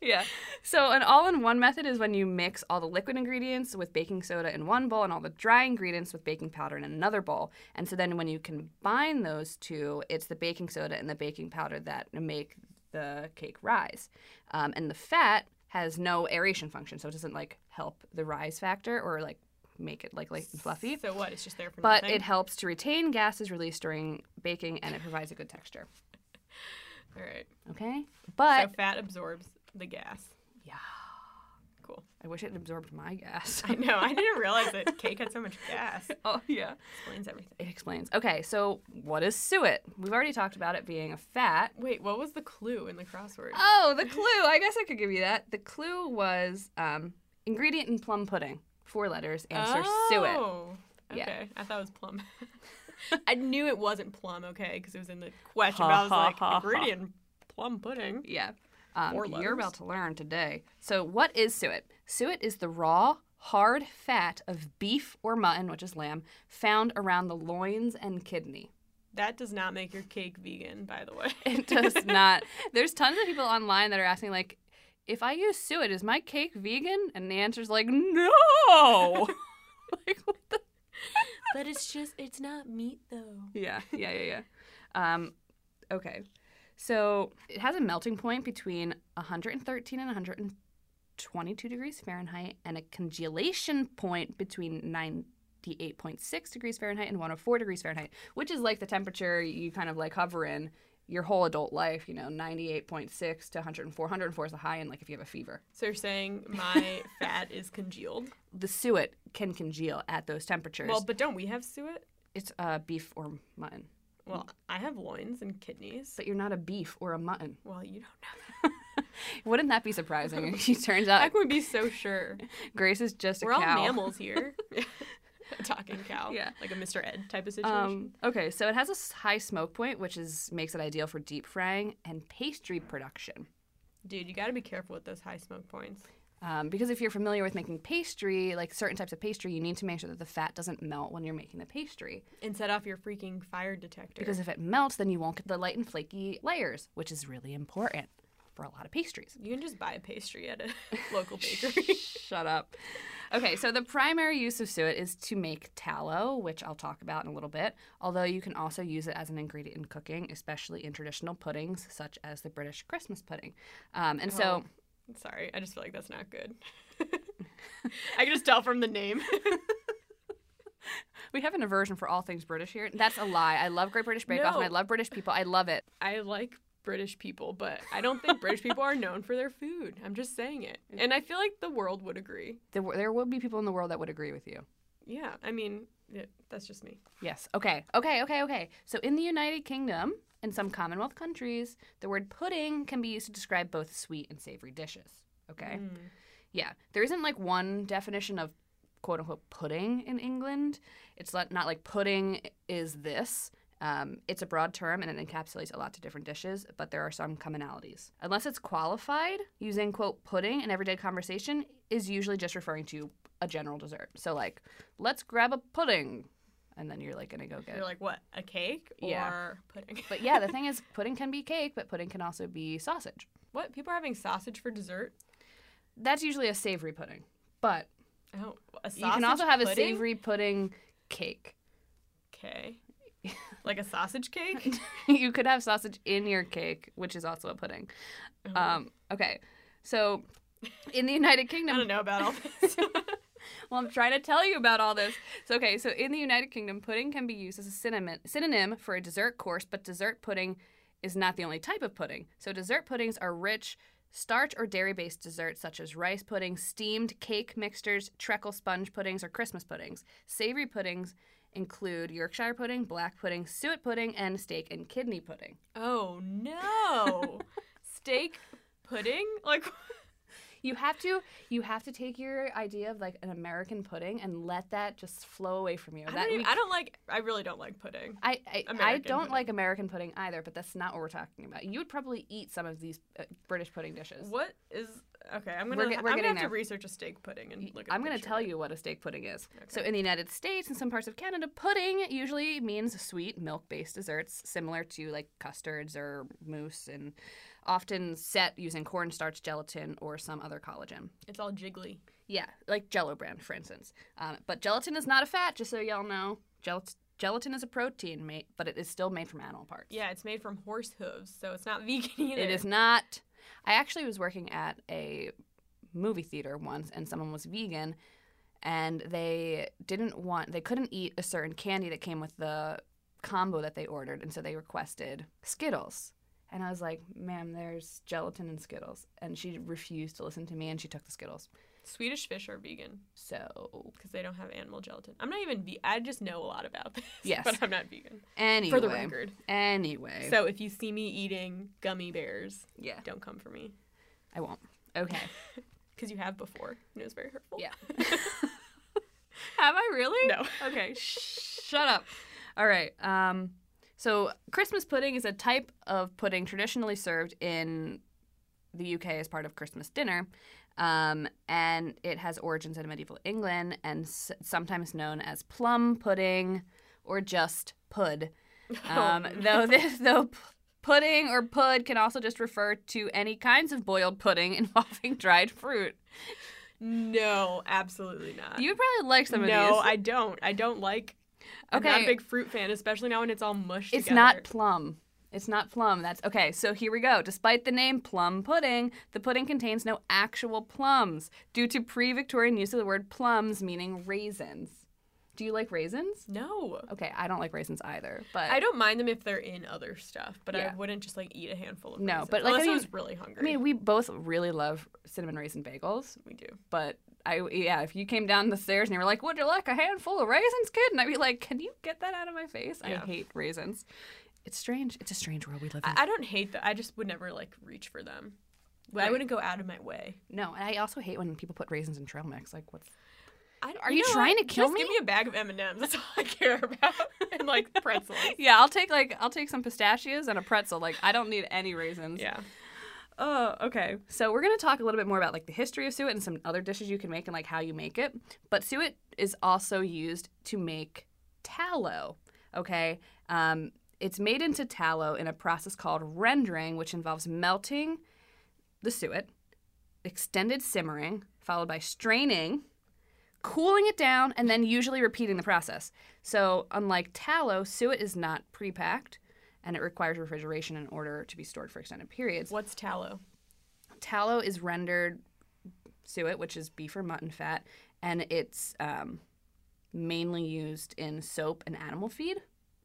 Yeah. So an all-in-one method is when you mix all the liquid ingredients with baking soda in one bowl and all the dry ingredients with baking powder in another bowl. And so then when you combine those two, it's the baking soda and the baking powder that make the cake rise. Um, and the fat has no aeration function, so it doesn't like help the rise factor or like make it like light and fluffy. So what? It's just there for But nothing. it helps to retain gases released during baking and it provides a good texture. All right. Okay? But So fat absorbs the gas. yeah. Cool. I wish it absorbed my gas. I know. I didn't realize that cake had so much gas. oh yeah. Explains everything. It explains. Okay, so what is suet? We've already talked about it being a fat. Wait, what was the clue in the crossword? Oh, the clue. I guess I could give you that. The clue was um, ingredient in plum pudding. Four letters. Answer suet. Oh, Okay. Yeah. I thought it was plum. I knew it wasn't plum, okay, because it was in the question. but I was like, ingredient plum pudding. Yeah. Um, you're about to learn today. So, what is suet? Suet is the raw, hard fat of beef or mutton, which is lamb, found around the loins and kidney. That does not make your cake vegan, by the way. It does not. There's tons of people online that are asking, like, if I use suet, is my cake vegan? And the answer's like, no. like, what the? But it's just, it's not meat, though. Yeah, yeah, yeah, yeah. Um, okay. So it has a melting point between 113 and 122 degrees Fahrenheit and a congelation point between 98.6 degrees Fahrenheit and 104 degrees Fahrenheit, which is like the temperature you kind of like hover in your whole adult life, you know, 98.6 to 104. 104 is the high end, like if you have a fever. So you're saying my fat is congealed? The suet can congeal at those temperatures. Well, but don't we have suet? it's uh, beef or mutton. Well, I have loins and kidneys. But you're not a beef or a mutton. Well, you don't know. That. Wouldn't that be surprising? if it turns out can we be so sure? Grace is just a We're all mammals here. A talking cow. Yeah. Like a Mr. Ed type of situation. Um, okay, so it has a high smoke point, which is makes it ideal for deep frying and pastry production. Dude, you got to be careful with those high smoke points. Um, because if you're familiar with making pastry, like certain types of pastry, you need to make sure that the fat doesn't melt when you're making the pastry. And set off your freaking fire detector. Because if it melts, then you won't get the light and flaky layers, which is really important for a lot of pastries. you can just buy a pastry at a local bakery. Shut up. Okay, so the primary use of suet is to make tallow, which I'll talk about in a little bit, although you can also use it as an ingredient in cooking, especially in traditional puddings, such as the British Christmas pudding. Um, and so, Sorry, I just feel like that's not good. I can just tell from the name. we have an aversion for all things British here. That's a lie. I love Great British Bake Off and I love British people. I love it. I like British people, but I don't think British people are known for their food. I'm just saying it. And I feel like the world would agree. There, w- there will be people in the world that would agree with you. Yeah, I mean, yeah, that's just me. Yes. Okay. Okay. Okay. Okay. So in the United Kingdom and some Commonwealth countries, the word pudding can be used to describe both sweet and savory dishes. Okay. Mm. Yeah. There isn't like one definition of quote unquote pudding in England. It's not, not like pudding is this. Um, it's a broad term and it encapsulates a lot of different dishes, but there are some commonalities. Unless it's qualified, using quote pudding in everyday conversation is usually just referring to a general dessert. So like, let's grab a pudding, and then you're like gonna go get You're like, what, a cake or Yeah. pudding? But yeah, the thing is, pudding can be cake, but pudding can also be sausage. what? People are having sausage for dessert? That's usually a savory pudding, but Oh, a sausage you can also have a savory pudding cake. Okay. like a sausage cake? you could have sausage in your cake, which is also a pudding. Oh. Um, okay, so in the United Kingdom. I don't know about all this. well, I'm trying to tell you about all this. So, okay, so in the United Kingdom, pudding can be used as a synonym, synonym for a dessert course, but dessert pudding is not the only type of pudding. So, dessert puddings are rich, starch or dairy based desserts such as rice pudding, steamed cake mixtures, treacle sponge puddings, or Christmas puddings. Savory puddings include Yorkshire pudding, black pudding, suet pudding, and steak and kidney pudding. oh no. Steak pudding? Like You have to you have to take your idea of like an American pudding and let that just flow away from you. I that don't, even, I don't like I really don't like pudding. I I, I don't pudding. like American pudding either, but that's not what we're talking about. You would probably eat some of these uh, British pudding dishes. What is okay? I'm We're gonna get- we're I'm gonna have there. to research a steak pudding and look. At I'm going going to to tell you what a steak pudding is. So, in the United States and some parts of Canada, pudding usually means sweet milk-based desserts, similar to like custards or mousse, and often set using cornstarch, gelatin, or some other collagen. It's all jiggly. Yeah, like Jello brand, for instance. Um, but gelatin is not a fat, just so y'all know. Gel- gelatin is a protein, made, but it is still made from animal parts. Yeah, it's made from horse hooves, so it's not vegan either. It is not. I actually was working at a movie theater once, and someone was vegan, and they didn't want, they couldn't eat a certain candy that came with the combo that they ordered, and so they requested Skittles. And I was like, ma'am, there's gelatin and Skittles. And she refused to listen to me and she took the Skittles. Swedish fish are vegan So, because they don't have animal gelatin. I'm not even. Ve- I just know a lot about this. Yes. but I'm not vegan. anyway. For the record. Anyway. So if you see me eating gummy bears, yeah, don't come for me I won't. Okay. because you have before. and It was very hurtful. Yeah. Have I really? No. Okay. Shut up. All right. Um, so Christmas pudding is a type of pudding traditionally served in the UK as part of Christmas dinner. Um, and it has origins in medieval England and s- sometimes known as plum pudding or just pud. Um, Oh, Though this, though p- pudding or pud can also just refer to any kinds of boiled pudding involving dried fruit. No, absolutely not. You would probably like some of these. no. I don't. I don't like. I'm not a big fruit fan, especially now when it's all mushed It's together. not plum. It's not plum. That's okay. So here we go. Despite the name plum pudding, the pudding contains no actual plums due to pre-Victorian use of the word plums meaning raisins. Do you like raisins? No. Okay, I don't like raisins either. But I don't mind them if they're in other stuff, but Yeah. I wouldn't just like eat a handful of No, raisins, but, like, I unless I, mean- was really hungry. I mean, we both really love cinnamon raisin bagels, we do. but I yeah, if you came down the stairs and you were like, "Would you like a handful of raisins, kid?" and I'd be like, "Can you get that out of my face?" I hate raisins. It's strange. It's a strange world we live in. I, I don't hate that. I just would never like reach for them. Well, I wouldn't go out of my way. no, and I also hate when people put raisins in trail mix. Like, what's I, Are you trying to kill me? just me? Give me a bag of M and M's. That's all I care about. and like pretzels. Yeah, I'll take like I'll take some pistachios and a pretzel. Like I don't need any raisins. Yeah. Oh, okay. So we're gonna talk a little bit more about like the history of suet and some other dishes you can make and like how you make it. But suet is also used to make tallow. Okay. Um, it's made into tallow in a process called rendering, which involves melting the suet, extended simmering, followed by straining, cooling it down, and then usually repeating the process. So, unlike tallow, suet is not pre-packed, and it requires refrigeration in order to be stored for extended periods. What's tallow? Tallow is rendered suet, which is beef or mutton fat, and it's um, mainly used in soap and animal feed.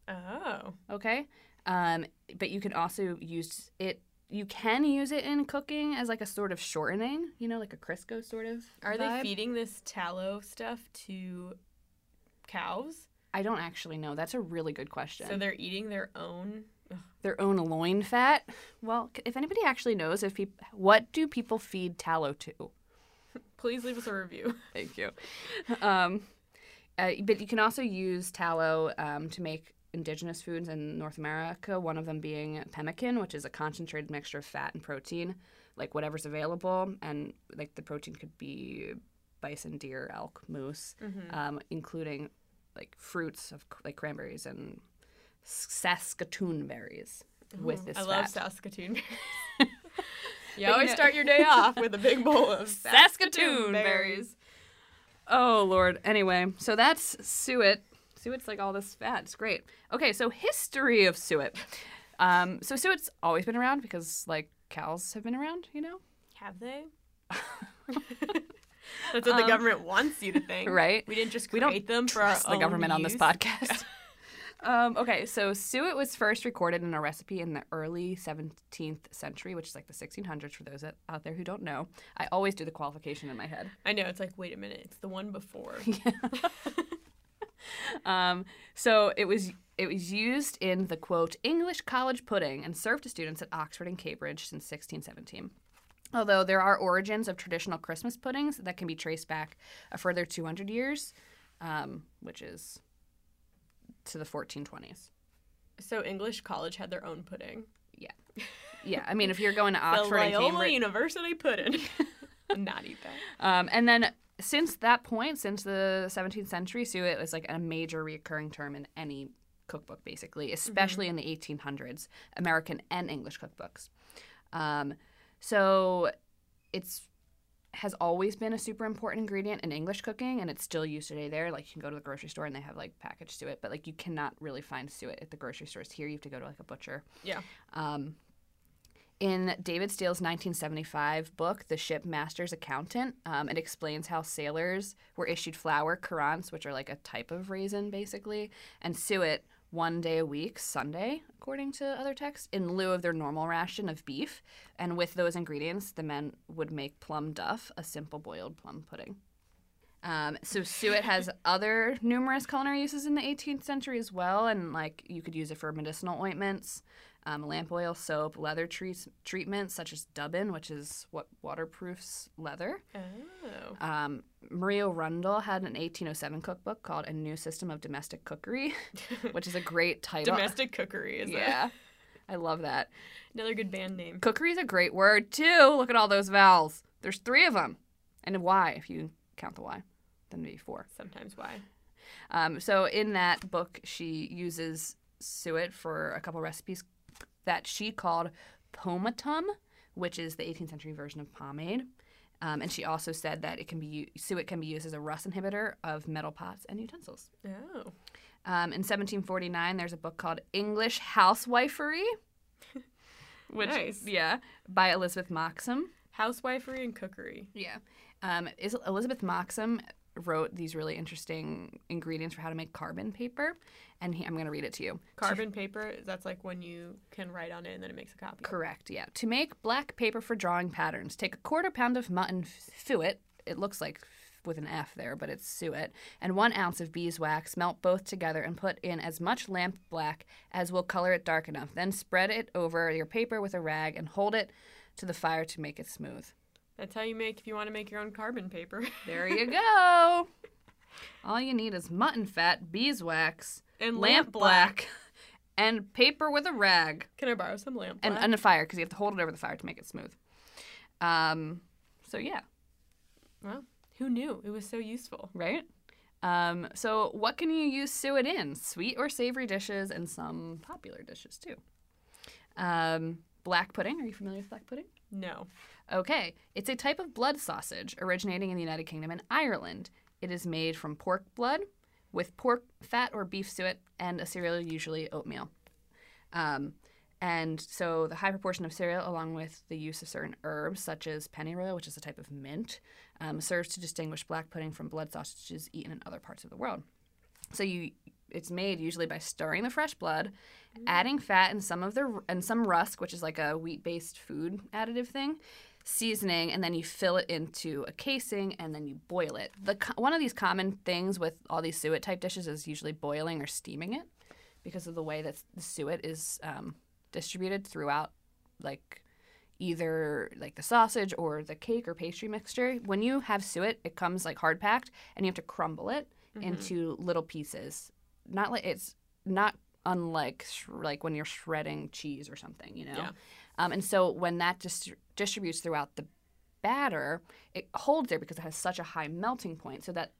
Oh. Okay, um, but you can also use it. You can use it in cooking as like a sort of shortening, you know, like a Crisco sort of. Are they feeding this tallow stuff to cows? I don't actually know. That's a really good question. So they're eating their own. Their own loin fat. Well, if anybody actually knows, if peop- what do people feed tallow to? Please leave us a review. Thank you. Um, uh, but you can also use tallow um, to make indigenous foods in North America. One of them being pemmican, which is a concentrated mixture of fat and protein, like whatever's available, and like the protein could be bison, deer, elk, moose, um, including like fruits of like cranberries and Saskatoon berries with this I fat. love Saskatoon berries. you you always know- start your day off with a big bowl of Saskatoon berries. Oh Lord. Anyway, so that's suet. Suet's like all this fat. It's great. Okay, so history of suet. Um, so suet's always been around because like cows have been around, you know, Have they? That's what the Um, government wants you to think, right? We didn't just We create don't them for our the government on this podcast. Um, okay, so suet was first recorded in a recipe in the early 17th century, which is like the 1600s for those that, out there who don't know. I always do the qualification in my head. I know. It's like, wait a minute. It's the one before. Um, so it was it was used in the quote English college pudding and served to students at Oxford and Cambridge since 1617. Although there are origins of traditional Christmas puddings that can be traced back a further 200 years, um, which is to the 1420s. so English college had their own pudding. Yeah, Yeah. I mean, if you're going to The Oxford and Loyola Cambridge, University pudding. Not eat that. Um, and then since that point, since the 17th century, suet was like a major recurring term in any cookbook, basically, especially in the 1800s, American and English cookbooks. Um, so it's has always been a super important ingredient in English cooking, and it's still used today. There, like you can go to the grocery store and they have like packaged suet, but like you cannot really find suet at the grocery stores here. You have to go to like a butcher. Yeah. Um, in David Steele's 1975 book, The Shipmaster's Accountant, um, it explains how sailors were issued flour currants, which are like a type of raisin, basically, and suet one day a week, Sunday, according to other texts, in lieu of their normal ration of beef. And with those ingredients, the men would make plum duff, a simple boiled plum pudding. Um, so suet has other numerous culinary uses in the 18th century as well, and like you could use it for medicinal ointments, um, lamp oil, soap, leather treats, treatments such as dubbin, which is what waterproofs leather. Oh. Um, Maria Rundell had an 1807 cookbook called A New System of Domestic Cookery, which is a great title. Domestic cookery is yeah, I love that. another good band name. Cookery is a great word too. Look at all those vowels. There's three of them, and a Y if you count the Y. Then maybe four. Sometimes Y. Um, so in that book, she uses suet for a couple recipes that she called pomatum, which is the 18th century version of pomade. Um, and she also said that it can be suet can be used as a rust inhibitor of metal pots and utensils. Oh. Um, in 1749, there's a book called English Housewifery, which Nice. yeah, by Elizabeth Moxon. Housewifery and cookery. Yeah. Um, is Elizabeth Moxon wrote these really interesting ingredients for how to make carbon paper, and he, I'm going to read it to you. Carbon paper, that's like when you can write on it and then it makes a copy. Correct, yeah. To make black paper for drawing patterns, take a quarter pound of mutton suet. It looks like with an F there, but it's suet, and one ounce of beeswax. Melt both together and put in as much lamp black as will color it dark enough. Then spread it over your paper with a rag and hold it to the fire to make it smooth. That's how you make if you want to make your own carbon paper. There you go. All you need is mutton fat, beeswax, and lamp black, and paper with a rag. Can I borrow some lamp and, black? and a fire because you have to hold it over the fire to make it smooth. Um, so yeah, well, who knew? It was so useful. right. Um, so what can you use suet in? Sweet or savory dishes, and some popular dishes too. Um, black pudding. Are you familiar with black pudding? No. Okay, it's a type of blood sausage originating in the United Kingdom and Ireland. It is made from pork blood with pork fat or beef suet and a cereal, usually oatmeal. Um, and so the high proportion of cereal, along with the use of certain herbs such as pennyroyal, which is a type of mint, um, serves to distinguish black pudding from blood sausages eaten in other parts of the world. So you, it's made usually by stirring the fresh blood, adding fat and some of the and some rusk, which is like a wheat-based food additive thing, seasoning, and then you fill it into a casing and then you boil it. The one of these common things with all these suet type dishes is usually boiling or steaming it because of the way that the suet is um, distributed throughout, like either like the sausage or the cake or pastry mixture. When you have suet, it comes like hard packed, and you have to crumble it into little pieces. Not like it's not unlike sh- like when you're shredding cheese or something, you know. Yeah. Um, and so when that dis- distributes throughout the batter, it holds there because it has such a high melting point, so that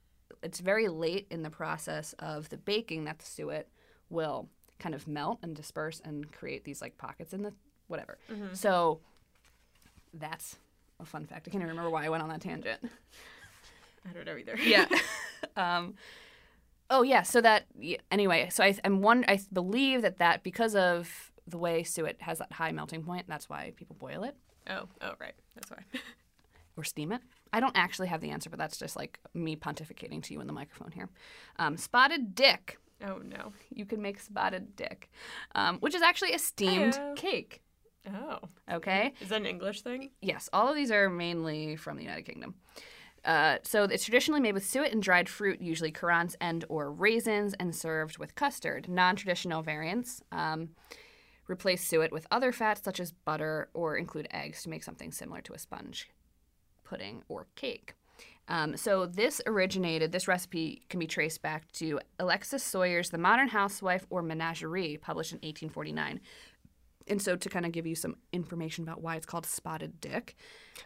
it's very late in the process of the baking that the suet will kind of melt and disperse and create these like pockets in the whatever. So that's a fun fact. I can't even remember why I went on that tangent. I don't know either. Yeah. um, oh yeah. So that anyway. So I, I'm one. I believe that that because of the way suet has that high melting point, that's why people boil it oh, oh, right. That's why. or steam it. I don't actually have the answer, but that's just like me pontificating to you in the microphone here. Um, spotted dick. oh no. You can make spotted dick, um, which is actually a steamed Heyo. cake. Oh. Okay. Is that an English thing? Yes, all of these are mainly from the United Kingdom. Uh, so it's traditionally made with suet and dried fruit, usually currants and or raisins, and served with custard. Non-traditional variants um, replace suet with other fats such as butter or include eggs to make something similar to a sponge pudding or cake. Um, so this originated. This recipe can be traced back to Alexis Soyer's *The Modern Housewife* or *Menagerie*, published in 1849. And so, to kind of give you some information about why it's called spotted dick,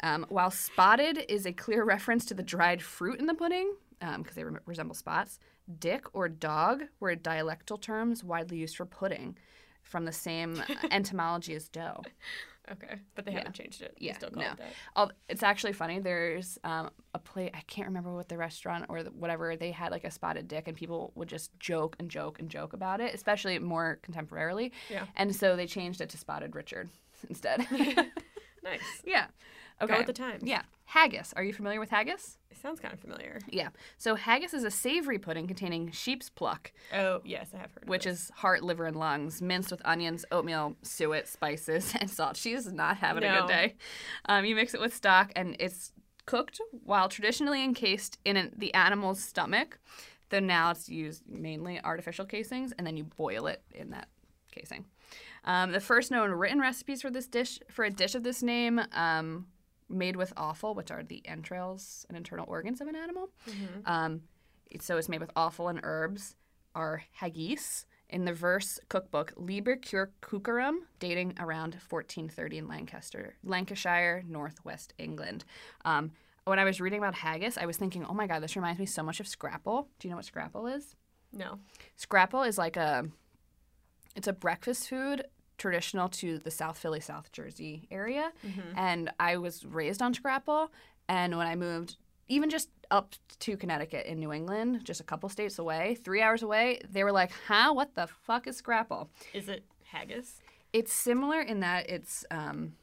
um, while spotted is a clear reference to the dried fruit in the pudding, because they re- resemble spots, dick or dog were dialectal terms widely used for pudding from the same entomology as dough. Okay. But they Yeah. haven't changed it. Yeah, no. it that. It's actually funny. There's um, a play, I can't remember what the restaurant or the, whatever, they had like a spotted dick, and people would just joke and joke and joke about it, especially more contemporarily. Yeah. And so they changed it to Spotted Richard instead. Nice. Yeah. Okay. Go with the times. Yeah. Haggis. Are you familiar with haggis? It sounds kind of familiar. Yeah. So haggis is a savory pudding containing sheep's pluck, Oh, yes, I have heard which is heart, liver, and lungs, minced with onions, oatmeal, suet, spices, and salt. She is not having a good day. Um, you mix it with stock, and it's cooked while traditionally encased in an, the animal's stomach. Though now it's used mainly artificial casings, and then you boil it in that casing. Um, the first known written recipes for this dish, for a dish of this name, um, made with offal, which are the entrails and internal organs of an animal. Um, so it's made with offal and herbs, are haggis in the verse cookbook Liber Cure Cocorum, dating around 1430 in Lancaster, Lancashire, northwest England. Um, when I was reading about haggis, I was thinking, oh my god, this reminds me so much of scrapple. Do you know what scrapple is? No. Scrapple is like a it's a breakfast food traditional to the South Philly, South Jersey area. And I was raised on scrapple and when I moved even just up to Connecticut in New England, just a couple states away, 3 hours away, they were like, "Huh, what the fuck is scrapple?" Is it haggis? It's similar in that it's um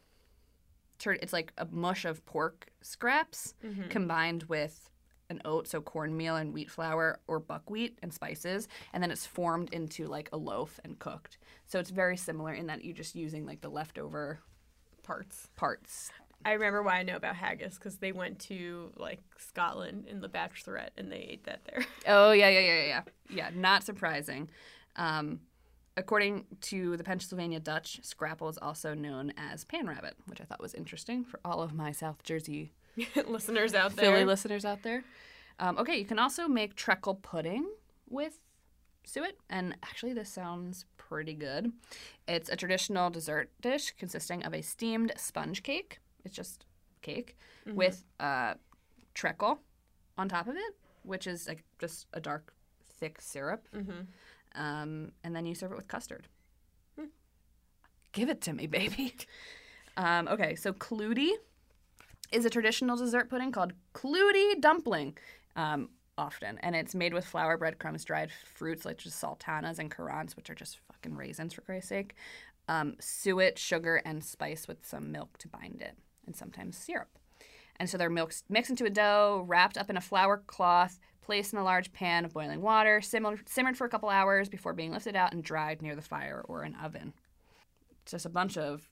it's like a mush of pork scraps combined with an oat, so cornmeal and wheat flour or buckwheat and spices, and then it's formed into like a loaf and cooked. So it's very similar in that you're just using like the leftover Parts. parts. I remember why I know about haggis because they went to like Scotland in The Bachelorette and they ate that there. Oh yeah, yeah, yeah, yeah, yeah. Yeah, not surprising. Um, according to the Pennsylvania Dutch, scrapple is also known as pan rabbit, which I thought was interesting for all of my South Jersey Listeners out there. Philly listeners out there. Um, okay, you can also make treacle pudding with suet, and actually, this sounds pretty good. It's a traditional dessert dish consisting of a steamed sponge cake. It's just cake with uh, treacle on top of it, which is like just a dark, thick syrup. Mm-hmm. Um, and then you serve it with custard. Give it to me, baby. Um, okay, so Clootie is a traditional dessert pudding called Clootie dumpling, um, often, and it's made with flour, breadcrumbs, dried fruits like just sultanas and currants, which are just fucking raisins for Christ's sake, um, suet, sugar, and spice with some milk to bind it, and sometimes syrup. And so they're mixed, mixed into a dough, wrapped up in a flour cloth, placed in a large pan of boiling water, simmered, simmered for a couple hours before being lifted out and dried near the fire or an oven. It's just a bunch of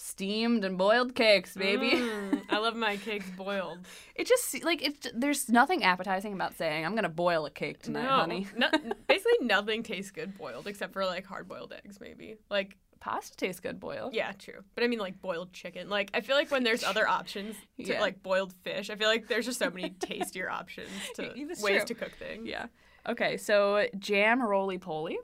steamed and boiled cakes, baby. Mm, I love my cakes boiled. It just like it's there's nothing appetizing about saying I'm gonna boil a cake tonight, no, honey. no, basically nothing tastes good boiled except for like hard boiled eggs, maybe. Like, Pasta tastes good boiled. yeah, true. But I mean, like boiled chicken. Like, I feel like when there's other options to Yeah. like boiled fish, I feel like there's just so many tastier options to ways true. to cook things. Yeah. Okay, so jam roly poly,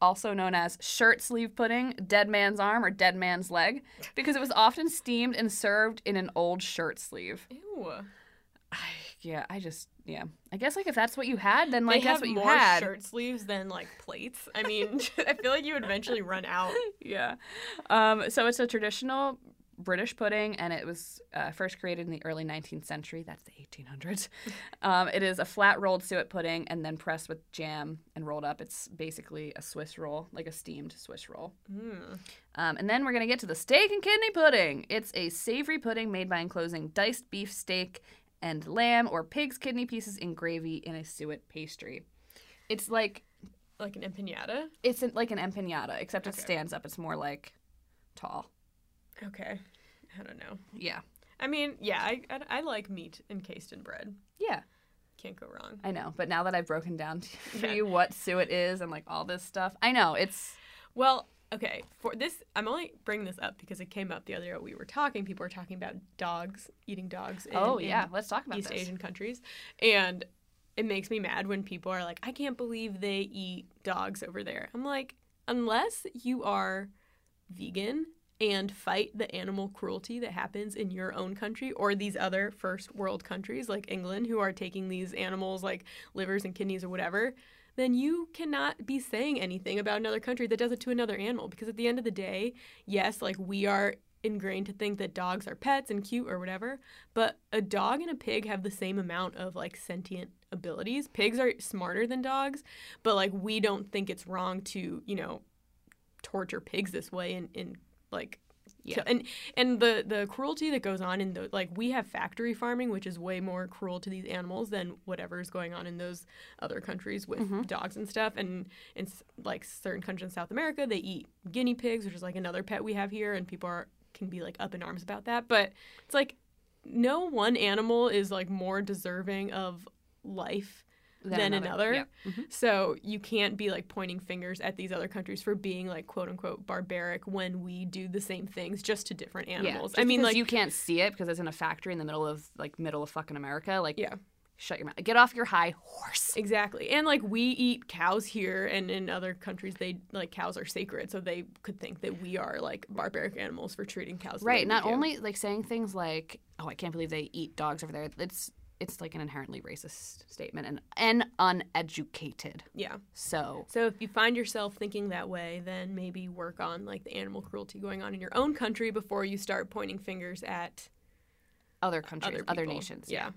also known as shirt sleeve pudding, dead man's arm, or dead man's leg, because it was often steamed and served in an old shirt sleeve. Ew. Yeah, I just yeah. I guess like if that's what you had, then like they that's what you more had. shirt sleeves than like plates. I mean, I feel like you would eventually run out. yeah. Um, so it's a traditional British pudding, and it was uh, first created in the early 19th century. That's the 1800s. Um, it is a flat rolled suet pudding and then pressed with jam and rolled up. It's basically a Swiss roll, like a steamed Swiss roll. Mm. Um, and then we're going to get to the steak and kidney pudding. It's a savory pudding made by enclosing diced beef steak and lamb or pig's kidney pieces in gravy in a suet pastry. It's like Like an empanada. it's like an empanada, except it Okay. stands up. It's more like tall. Okay. I don't know. Yeah. I mean, yeah, I, I, I like meat encased in bread. Yeah, Can't go wrong. I know. But now that I've broken down for Yeah. you what suet is and like all this stuff, I know it's Well, okay, for this, I'm only bringing this up because it came up the other day. We were talking. People were talking about dogs eating dogs. In, oh in yeah. Let's talk about East this. Asian countries, and it makes me mad when people are like, "I can't believe they eat dogs over there." I'm like, unless you are vegan and fight the animal cruelty that happens in your own country or these other first world countries like England who are taking these animals like livers and kidneys or whatever, then you cannot be saying anything about another country that does it to another animal because at the end of the day, yes, like we are ingrained to think that dogs are pets and cute or whatever, but a dog and a pig have the same amount of like sentient abilities. Pigs are smarter than dogs, but like we don't think it's wrong to, you know, torture pigs this way in, in like kill- and and the the cruelty that goes on in the like we have factory farming, which is way more cruel to these animals than whatever is going on in those other countries with Mm-hmm. dogs and stuff. And in like certain countries in South America, they eat guinea pigs, which is like another pet we have here, and people are can be like up in arms about that. But it's like no one animal is like more deserving of life than, another. Yeah. Mhm. So you can't be like pointing fingers at these other countries for being like quote unquote barbaric when we do the same things just to different animals. Yeah, I mean, like you can't see it because it's in a factory in the middle of like middle of fucking America. Like, Yeah. shut your mouth. Get off your high horse. exactly, and like we eat cows here, and in other countries they like cows are sacred, so they could think that we are like barbaric animals for treating cows. Right. Not only like saying things like, "Oh, I can't believe they eat dogs over there." It's it's like an inherently racist statement and and uneducated. yeah. So So if you find yourself thinking that way, then maybe work on like the animal cruelty going on in your own country before you start pointing fingers at other countries, other other, nations. Yeah.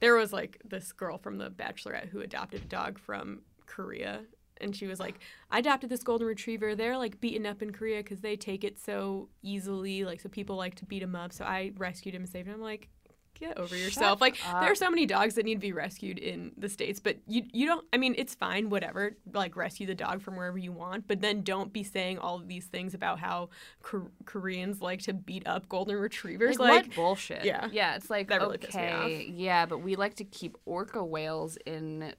There was like this girl from the Bachelorette who adopted a dog from Korea. And she was like, I adopted this golden retriever. They're like beaten up in Korea because they take it so easily. Like, so people like to beat him up. So I rescued him and saved him. I'm like, get over yourself. Like, there are so many dogs that need to be rescued in the States, but you, you don't, I mean, it's fine, whatever. Like, rescue the dog from wherever you want. But then don't be saying all of these things about how Kor- Koreans like to beat up golden retrievers. Like, Like, bullshit? yeah. yeah. It's like That really okay, yeah, but we like to keep orca whales in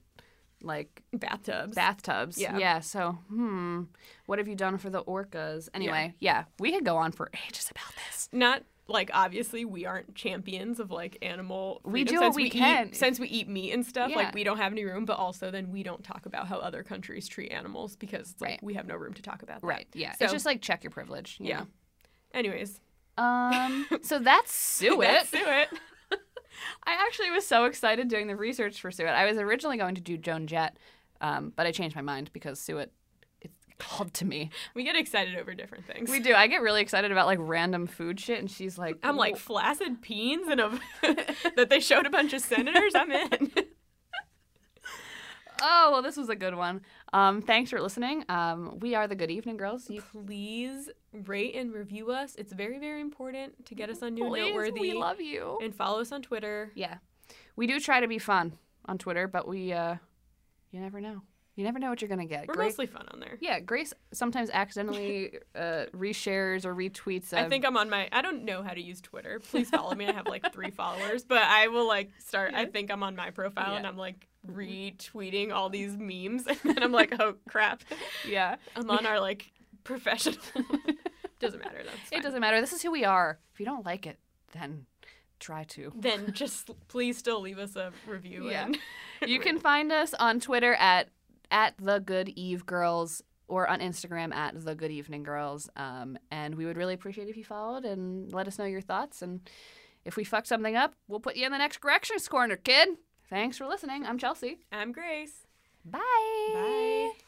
like bathtubs. bathtubs. Yeah. yeah. So, hmm, what have you done for the orcas? Anyway, yeah, we could go on for ages about this. not like obviously we aren't champions of like animal We freedom do what since we eat- can. since we eat meat and stuff Yeah. like we don't have any room but also then we don't talk about how other countries treat animals because like Right. we have no room to talk about that Right. Yeah. So- it's just like check your privilege. you yeah anyways? Um. so that's Suet. let's do it I actually was so excited doing the research for Suet. I was originally going to do Joan Jett, um, but I changed my mind because Suet it called to me. we get excited over different things We do. I get really excited about like random food shit, and she's like, i'm like flaccid peens and a that they showed a bunch of senators i'm in oh well, this was a good one. Um, thanks for listening. Um, we are the Good Evening Girls. You please rate and review us it's very very important to get us on new please, noteworthy we love you. and follow us on twitter Yeah, we do try to be fun on Twitter, but we, uh, you never know. You never know what you're gonna get. we're Grace, mostly fun on there yeah, Grace sometimes accidentally uh, reshares or retweets. I think I'm on my. I don't know how to use Twitter. Please follow me. I have like three followers, but I will like start. I think I'm on my profile and I'm like retweeting all these memes, and then I'm like, oh crap, yeah. I'm on our like professional. doesn't matter. That's It doesn't matter. This is who we are. If you don't like it, then try to. Then just please still leave us a review. Yeah. And You can find us on Twitter at at the Good Eve Girls or on Instagram at the Good Evening Girls. Um, and we would really appreciate if you followed and let us know your thoughts. And if we fuck something up, we'll put you in the next corrections corner, kid. Thanks for listening. I'm Chelsea. I'm Grace. Bye. Bye.